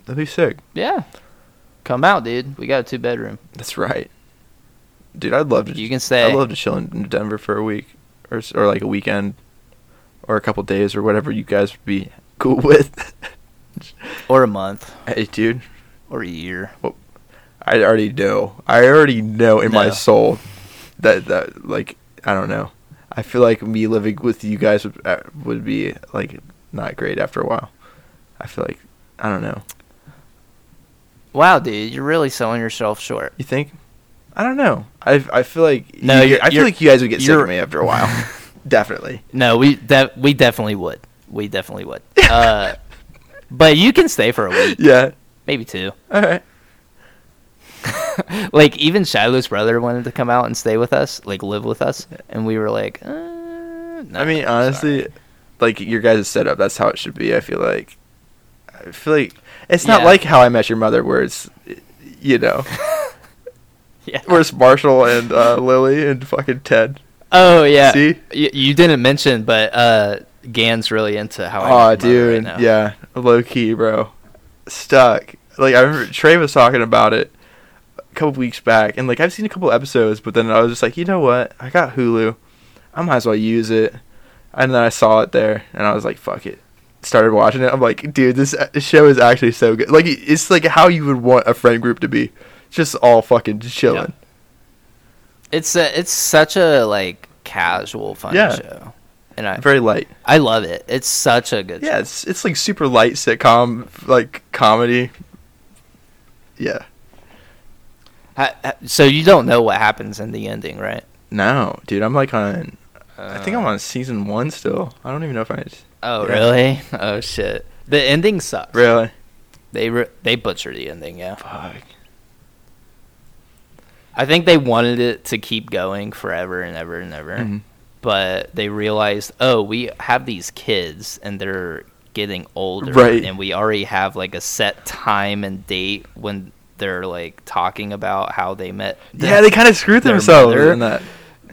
That'd be sick. Yeah, come out, dude. We got a two bedroom. That's right, dude. I'd love to. You can stay. I'd love to chill in Denver for a week or or like a weekend or a couple days or whatever you guys would be cool with. Or a month. hey, dude, Or a year. I already know. I already know in my soul that that like I don't know. I feel like me living with you guys would uh, would be like not great after a while. I feel like I don't know. Wow, dude, you're really selling yourself short. You think? I don't know. I I feel like No, you, you're- I feel like you guys would get sick of me after a while. [LAUGHS] Definitely. No, we de- we definitely would. We definitely would. [LAUGHS] Uh, but you can stay for a week, Yeah. maybe two. All right. [LAUGHS] like even Shadow's brother wanted to come out and stay with us, like live with us, and we were like, uh, no, I mean, honestly, sorry. like your guys' setup, that's how it should be. I feel like, I feel like it's not Yeah. like How I Met Your Mother, where it's, you know, [LAUGHS] yeah. where it's Marshall and uh, Lily and fucking Ted. Oh yeah. See? Y- you didn't mention, but uh, Gan's really into how. I Oh, Met Your Mother dude, right now. yeah, low key, bro, stuck. Like I remember Trey was talking about it a couple weeks back, and like I've seen a couple episodes, but then I was just like, you know what? I got Hulu, I might as well use it. And then I saw it there, and I was like, fuck it. Started watching it. I'm like, dude, this uh, show is actually so good. Like it's like how you would want a friend group to be, just all fucking chilling. It's a, it's such a like casual fun Yeah. show, and I Very light. I love it. It's such a good. Yeah, show. it's it's like super light sitcom, like comedy. Yeah. So you don't know what happens in the ending, right? No, dude, I'm like on. I think I'm Uh, on season one still. I don't even know if I. Oh yeah. really? [LAUGHS] Oh shit. The ending sucks. Really? They re- they butchered the ending. Yeah. Fuck. I think they wanted it to keep going forever and ever and ever, Mhm. But they realized, oh, we have these kids and they're getting older, Right. and we already have like a set time and date when they're like talking about how they met. Yeah, they kind of screwed themselves mother. in that.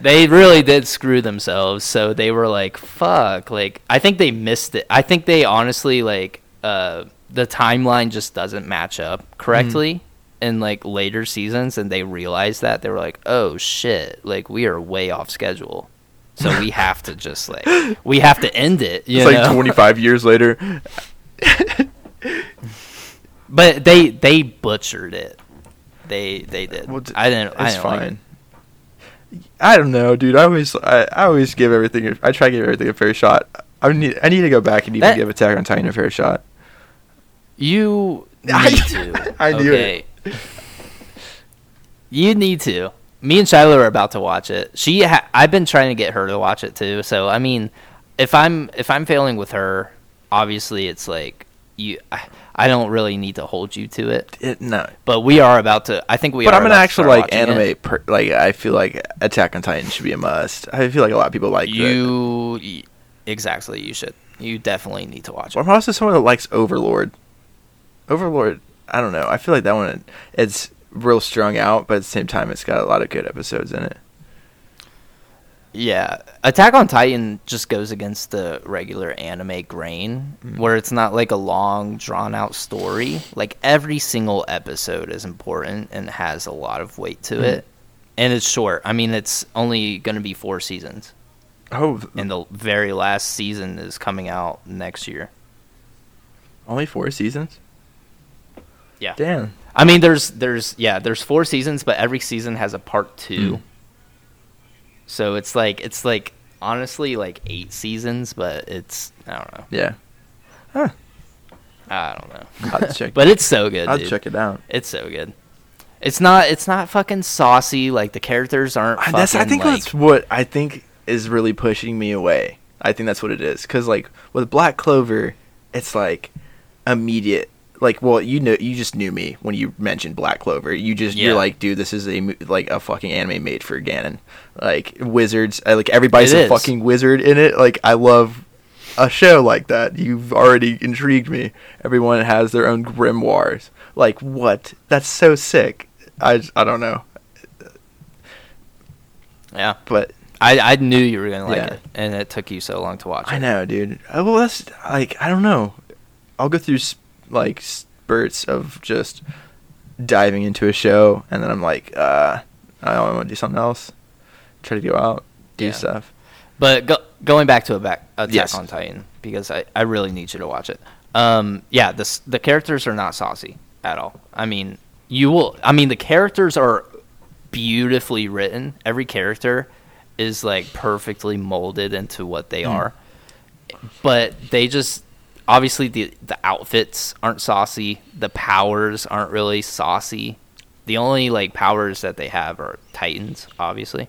they really did screw themselves. So they were like, "Fuck!" Like I think they missed it. I think they honestly like uh, the timeline just doesn't match up correctly in like later seasons, and they realized that they were like, "Oh shit!" Like we are way off schedule. So we have to just like we have to end it. You It's like 25 years later. [LAUGHS] But they they butchered it. They they did. Well, I didn't. I It's didn't like it. fine. I don't know, dude. I always, I, I always give everything. a- I try to give everything a fair shot. I need, I need to go back and even That- give Attack on Titan a fair shot. You [LAUGHS] need I- to. I knew okay? You need to. Me and Shiloh are about to watch it. She, ha- I've been trying to get her to watch it too. So I mean, if I'm if I'm failing with her, obviously it's like you. I, I don't really need to hold you to it, It, no, but we are about to. I think we. but are I'm an about to actual start like anime. Per, like I feel like Attack on Titan should be a must. I feel like a lot of people like. You y- exactly. You should. You definitely need to watch it. I'm also someone that likes Overlord. Overlord, I don't know. I feel like that one it's real strung out, but at the same time, it's got a lot of good episodes in it. Yeah, Attack on Titan just goes against the regular anime grain, Mm. where it's not like a long, drawn out story. Like every single episode is important and has a lot of weight to Mm. it, and it's short. I mean, it's only going to be four seasons, Oh, and the very last season is coming out next year. only four seasons? Yeah. Damn. I mean, there's there's yeah, there's four seasons, but every season has a part two. Mm. So it's like it's like honestly like eight seasons, but it's I don't know. Yeah. Huh. I don't know. I'll check. [LAUGHS] but it's so good. I'll dude. check it out. It's so good. It's not. It's not fucking saucy. Like the characters aren't. I- That's. I think like, that's what I think is really pushing me away. I think that's what it is. Cause like with Black Clover, it's like immediate. Like, well, you know, you just knew me when you mentioned Black Clover. You just Yeah. you're like, dude, this is a like a fucking anime made for Gannon. Like wizards, uh, like everybody's It a is. fucking wizard in it. Like I love a show like that. You've already intrigued me. Everyone has their own grimoires. Like what? That's so sick. i i don't know, Yeah. but I I knew you were gonna like Yeah. it, and it took you so long to watch it. I know, dude. Uh, Well, that's like I don't know. I'll go through like spurts of just diving into a show, and then I'm like, uh, I want to do something else. Try to go out, do Yeah. stuff. But go, going back to a back Attack Yes. on Titan because I, I really need you to watch it. Um, yeah, this the characters are not saucy at all. I mean, you will. I mean, the characters are beautifully written. Every character is like perfectly molded into what they Mm. are. But they just obviously the the outfits aren't saucy. The powers aren't really saucy. The only like powers that they have are Titans, obviously,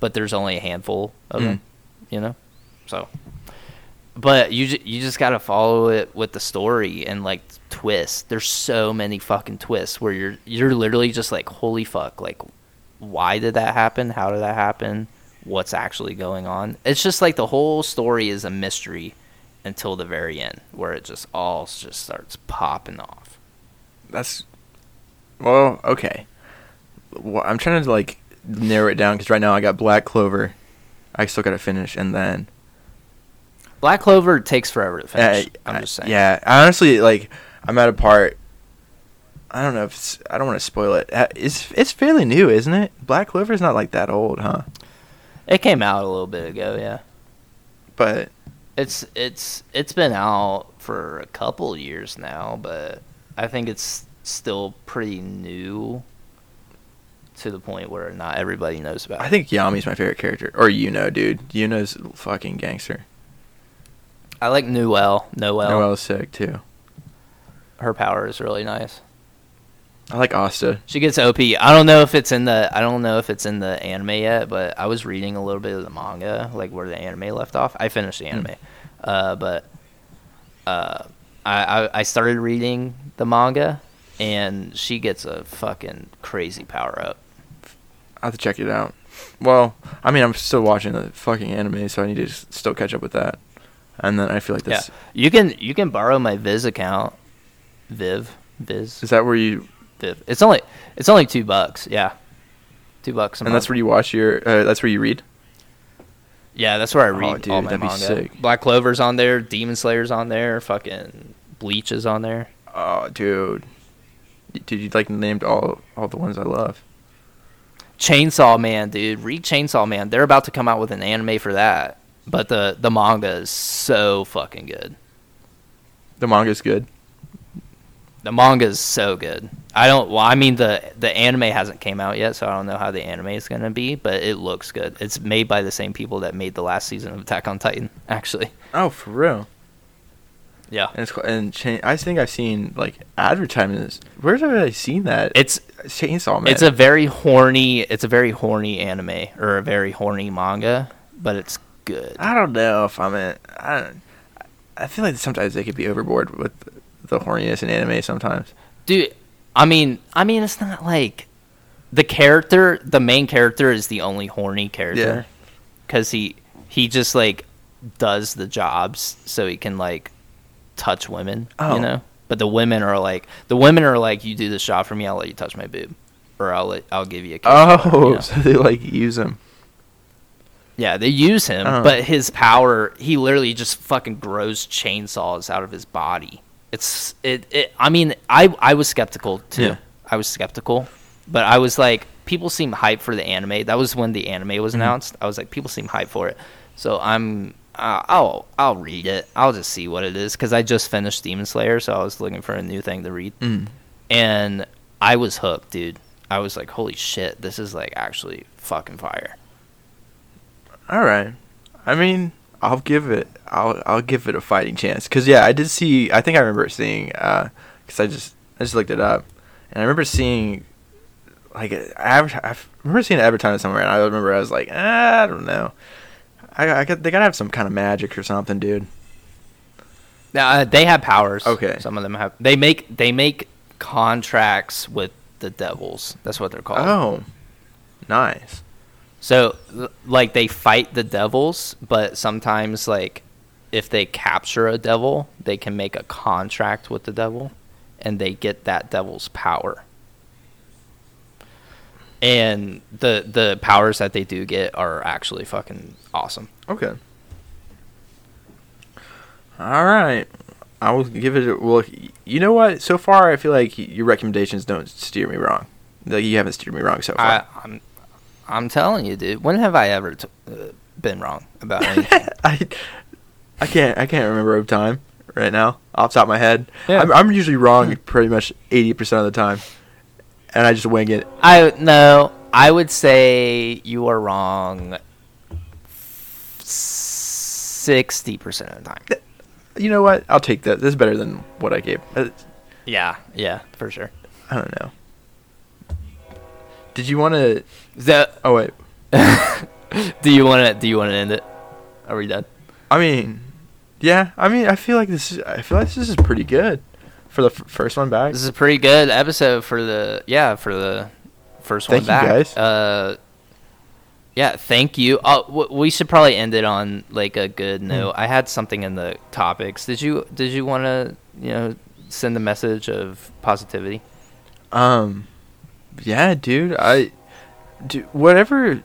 but there's only a handful of Mm. them. You know, so. But you you just gotta follow it with the story and like twists. There's so many fucking twists where you're you're literally just like holy fuck like why did that happen? How did that happen? What's actually going on? It's just like the whole story is a mystery until the very end, where it just all just starts popping off. That's well, okay. Well, I'm trying to like narrow it down because right now I got Black Clover. I still gotta finish, and then Black Clover takes forever to finish. Uh, I'm just saying. Yeah, I honestly like. I'm at a part. I don't know if it's, I don't want to spoil it. It's it's fairly new, isn't it? Black Clover's not like that old, huh? it came out a little bit ago. Yeah, But it's it's it's been out for a couple years now, but I think it's still pretty new to the point where not everybody knows about. I it. think Yami's my favorite character. Or you know, dude. Yuno's fucking gangster. I like Noelle. Noelle. Noelle's sick too. Her power is really nice. I like Asta. She gets OP. I don't know if it's in the I don't know if it's in the anime yet, but I was reading a little bit of the manga, like where the anime left off. I finished the anime, uh, but uh, I, I I started reading the manga, and she gets a fucking crazy power up. I have to check it out. Well, I mean, I'm still watching the fucking anime, so I need to still catch up with that. And then I feel like this. Yeah, you can you can borrow my Viz account, Viv Viz is that where you Viv. It's only it's only two bucks. Yeah, two bucks. And that's where you watch your uh, that's where you read. Yeah, that's where I read Oh, read dude, all my that'd be sick. Black Clover's on there, Demon Slayer's on there, fucking Bleach is on there. Oh, dude. Dude, you like named all all the ones I love. Chainsaw Man, dude, read Chainsaw Man. They're about to come out with an anime for that, but the the manga is so fucking good. The manga's good. The manga is so good. I don't. Well, I mean the the anime hasn't came out yet, so I don't know how the anime is gonna be, but it looks good. It's made by the same people that made the last season of Attack on Titan, actually. Oh, for real. Yeah, And it's, and cha- I think I've seen like advertisements. Where have I seen that? it's Chainsaw Man. It's a very horny. It's a very horny anime or a very horny manga, but it's good. I don't know if I'm in. I don't, I feel like sometimes they could be overboard with the horniness in anime. Sometimes. Dude, I mean, I mean, it's not like the character. The main character is the only horny character because he he just like does the jobs so he can like touch women. Oh. You know, but the women are like the women are like, you do this job for me, I'll let you touch my boob, or I'll let I'll give you a kiss. Oh, you know? [LAUGHS] so they like use him. Yeah, they use him, Oh. but his power, he literally just fucking grows chainsaws out of his body. It's it, it I mean, I I was skeptical too. Yeah. I was skeptical, but I was like people seem hyped for the anime. That was when the anime was Mhm. announced. I was like people seem hyped for it. So I'm uh, I'll I'll read it. I'll just see what it is cuz I just finished Demon Slayer, so I was looking for a new thing to read. Mm. And I was hooked, dude. I was like, "Holy shit, this is like actually fucking fire." All right. I mean, I'll give it. I'll I'll give it a fighting chance. Cause yeah, I did see. I think I remember seeing. Uh, cause I just I just looked it up, and I remember seeing. Like a I remember seeing an advertisement somewhere, and I remember I was like, ah, I don't know. I, I got, they gotta have some kind of magic or something, dude. Now uh, they have powers. Okay. Some of them have. They make they make contracts with the devils. That's what they're called. Oh, nice. So like they fight the devils, but sometimes like if they capture a devil, they can make a contract with the devil, and they get that devil's power. And the the powers that they do get are actually fucking awesome. Okay. All right. I will give it. A, well, you know what? So far, I feel like your recommendations don't steer me wrong. Like you haven't steered me wrong so I, far. I'm, I'm telling you, dude. When have I ever t- uh, been wrong about [LAUGHS] anything. I I can't I can't remember a time right now off the top of my head. Yeah. I'm, I'm usually wrong pretty much eighty percent of the time, and I just wing it. I no, I would say you are wrong sixty percent of the time. You know what? I'll take that. This is better than what I gave. Uh, Yeah, yeah, for sure. I don't know. Did you want to? So, Oh wait. [LAUGHS] do you want to? Do you want to end it? Are we done? I mean, yeah. I mean, I feel like this. Is, I feel like this is pretty good for the f- first one back. This is a pretty good episode for the yeah for the first Thank one you, back. guys. Uh, yeah, thank you. Oh, w- we should probably end it on like a good Hmm. note. I had something in the topics. Did you Did you want to you know send a message of positivity? Um, yeah, dude. I, do whatever,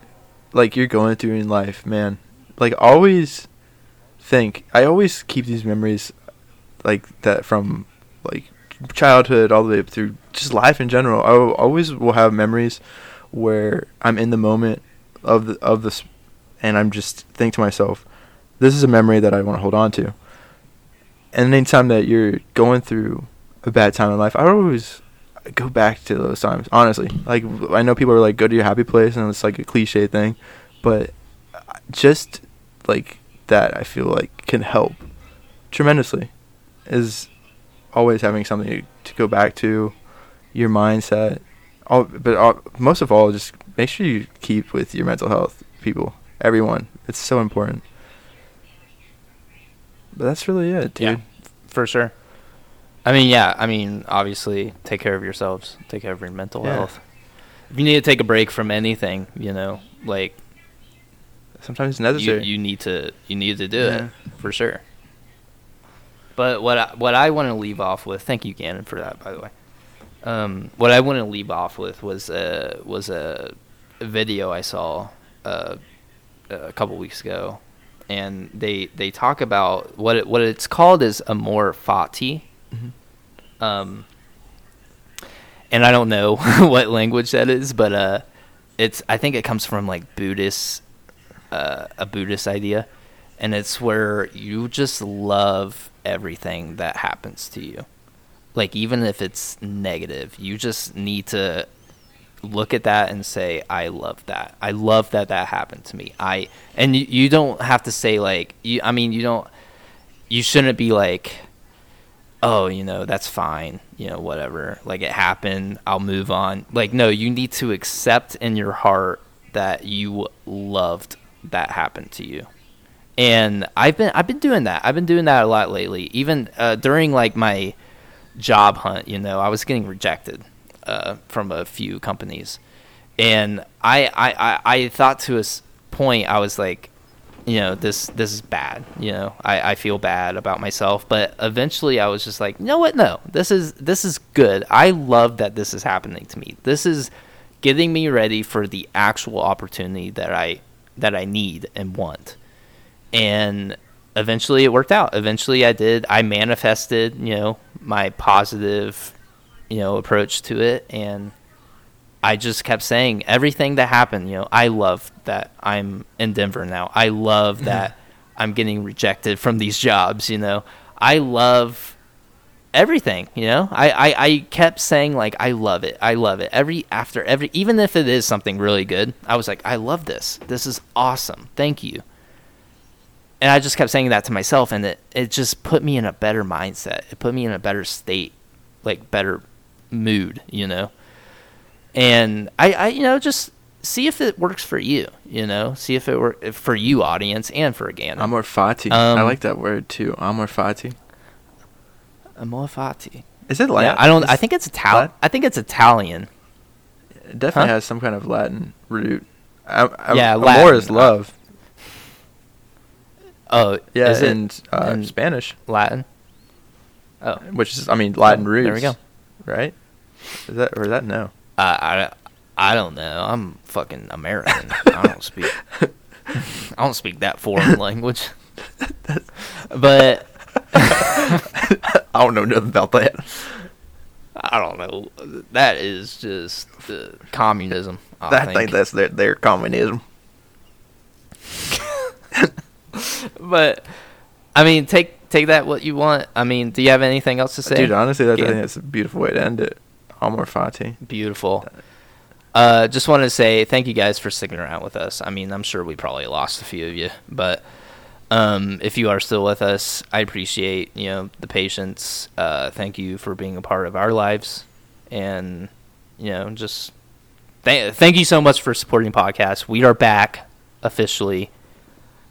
like you're going through in life, man. Like always, think. I always keep these memories, like that from like childhood all the way up through just life in general. I always will have memories where I'm in the moment of the of this, and I'm just think to myself, this is a memory that I want to hold on to. And anytime that you're going through a bad time in life, I always go back to those times. Honestly, like I know people are like, go to your happy place, and it's like a cliche thing, but just like that, I feel like can help tremendously. Is always having something to go back to, your mindset. All, but all, most of all, just make sure you keep with your mental health, people, everyone. It's so important. But that's really it, dude. Yeah, for sure. I mean, yeah. I mean, obviously, take care of yourselves. Take care of your mental Yeah. health. If you need to take a break from anything, you know, like Sometimes it's you, necessary. you need to you need to do Yeah. it for sure. But what I, what I want to leave off with, thank you, Gannon, for that, by the way. Um, what I want to leave off with was uh, was a, a video I saw uh, a couple weeks ago, and they they talk about what it, what it's called is amor fati. Mhm. Um, and I don't know [LAUGHS] what language that is, but uh, it's I think it comes from like Buddhist, uh, a Buddhist idea, and it's where you just love everything that happens to you, like even if it's negative, you just need to look at that and say I love that. I love that that happened to me. I and you, you don't have to say like you. I mean you don't. You shouldn't be like oh, you know, that's fine, you know, whatever. Like it happened, I'll move on. Like no, you need to accept in your heart that you loved that happened to you. And I've been I've been doing that. I've been doing that a lot lately. Even uh, during like my job hunt, you know, I was getting rejected uh, from a few companies. And I, I, I, I thought to a point I was like, you know this this is bad you know I, I feel bad about myself but eventually i was just like you know what no this is this is good. I love that this is happening to me. This is getting me ready for the actual opportunity that i that i need and want. And eventually it worked out. Eventually i did i manifested you know my positive you know approach to it and I just kept saying everything that happened. You know, I love that I'm in Denver now. I love mm-hmm. that I'm getting rejected from these jobs. You know, I love everything. You know, I, I, I kept saying like I love it. I love it. Every after every even if it is something really good, I was like I love this. This is awesome. Thank you. And I just kept saying that to myself, and it it just put me in a better mindset. It put me in a better state, like better mood. You know and I, I you know just see if it works for you you know see if it work for you audience and for Gannon. Amor fati. I Um, like that word too. Amor fati. Amor fati. Is it Yeah, Latin? I don't Is- I think it's Italian I think it's Italian It definitely Huh? has some kind of Latin root. Am- am- Yeah, amor Latin. is love. oh Yeah, is it and uh, in Spanish, Latin oh which is I mean Latin Oh, roots. there we go. Right? Is that or is that no? Uh, I I don't know I'm fucking American I don't speak I don't speak that foreign [LAUGHS] language but I don't know nothing about that. I don't know that is just uh, communism I I think. think that's their their communism. [LAUGHS] but I mean, take take that what you want. I mean, do you have anything else to say? Dude, honestly, I Yeah. think that's a beautiful way to end it. Amor Fati. Beautiful. Uh, just wanted to say thank you guys for sticking around with us. I mean, I'm sure we probably lost a few of you, but um, if you are still with us, I appreciate you know the patience. Uh, thank you for being a part of our lives, and you know just thank thank you so much for supporting the podcast. We are back officially.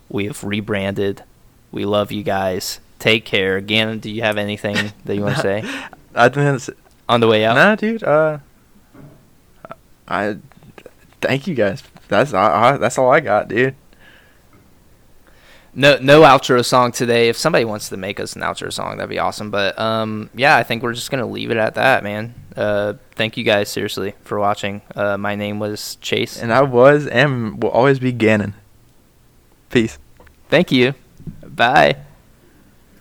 We have rebranded. We love you guys. Take care. Gannon, do you have anything that you want to [LAUGHS] say I think on the way out? Nah, dude. Uh, I thank you guys. That's I, I, that's all I got, dude. No, no outro song today. If somebody wants to make us an outro song, that'd be awesome. But um, yeah, I think we're just gonna leave it at that, man. Uh, thank you guys seriously for watching. Uh, my name was Chase. And I was and will always be Gannon. Peace. Thank you. Bye.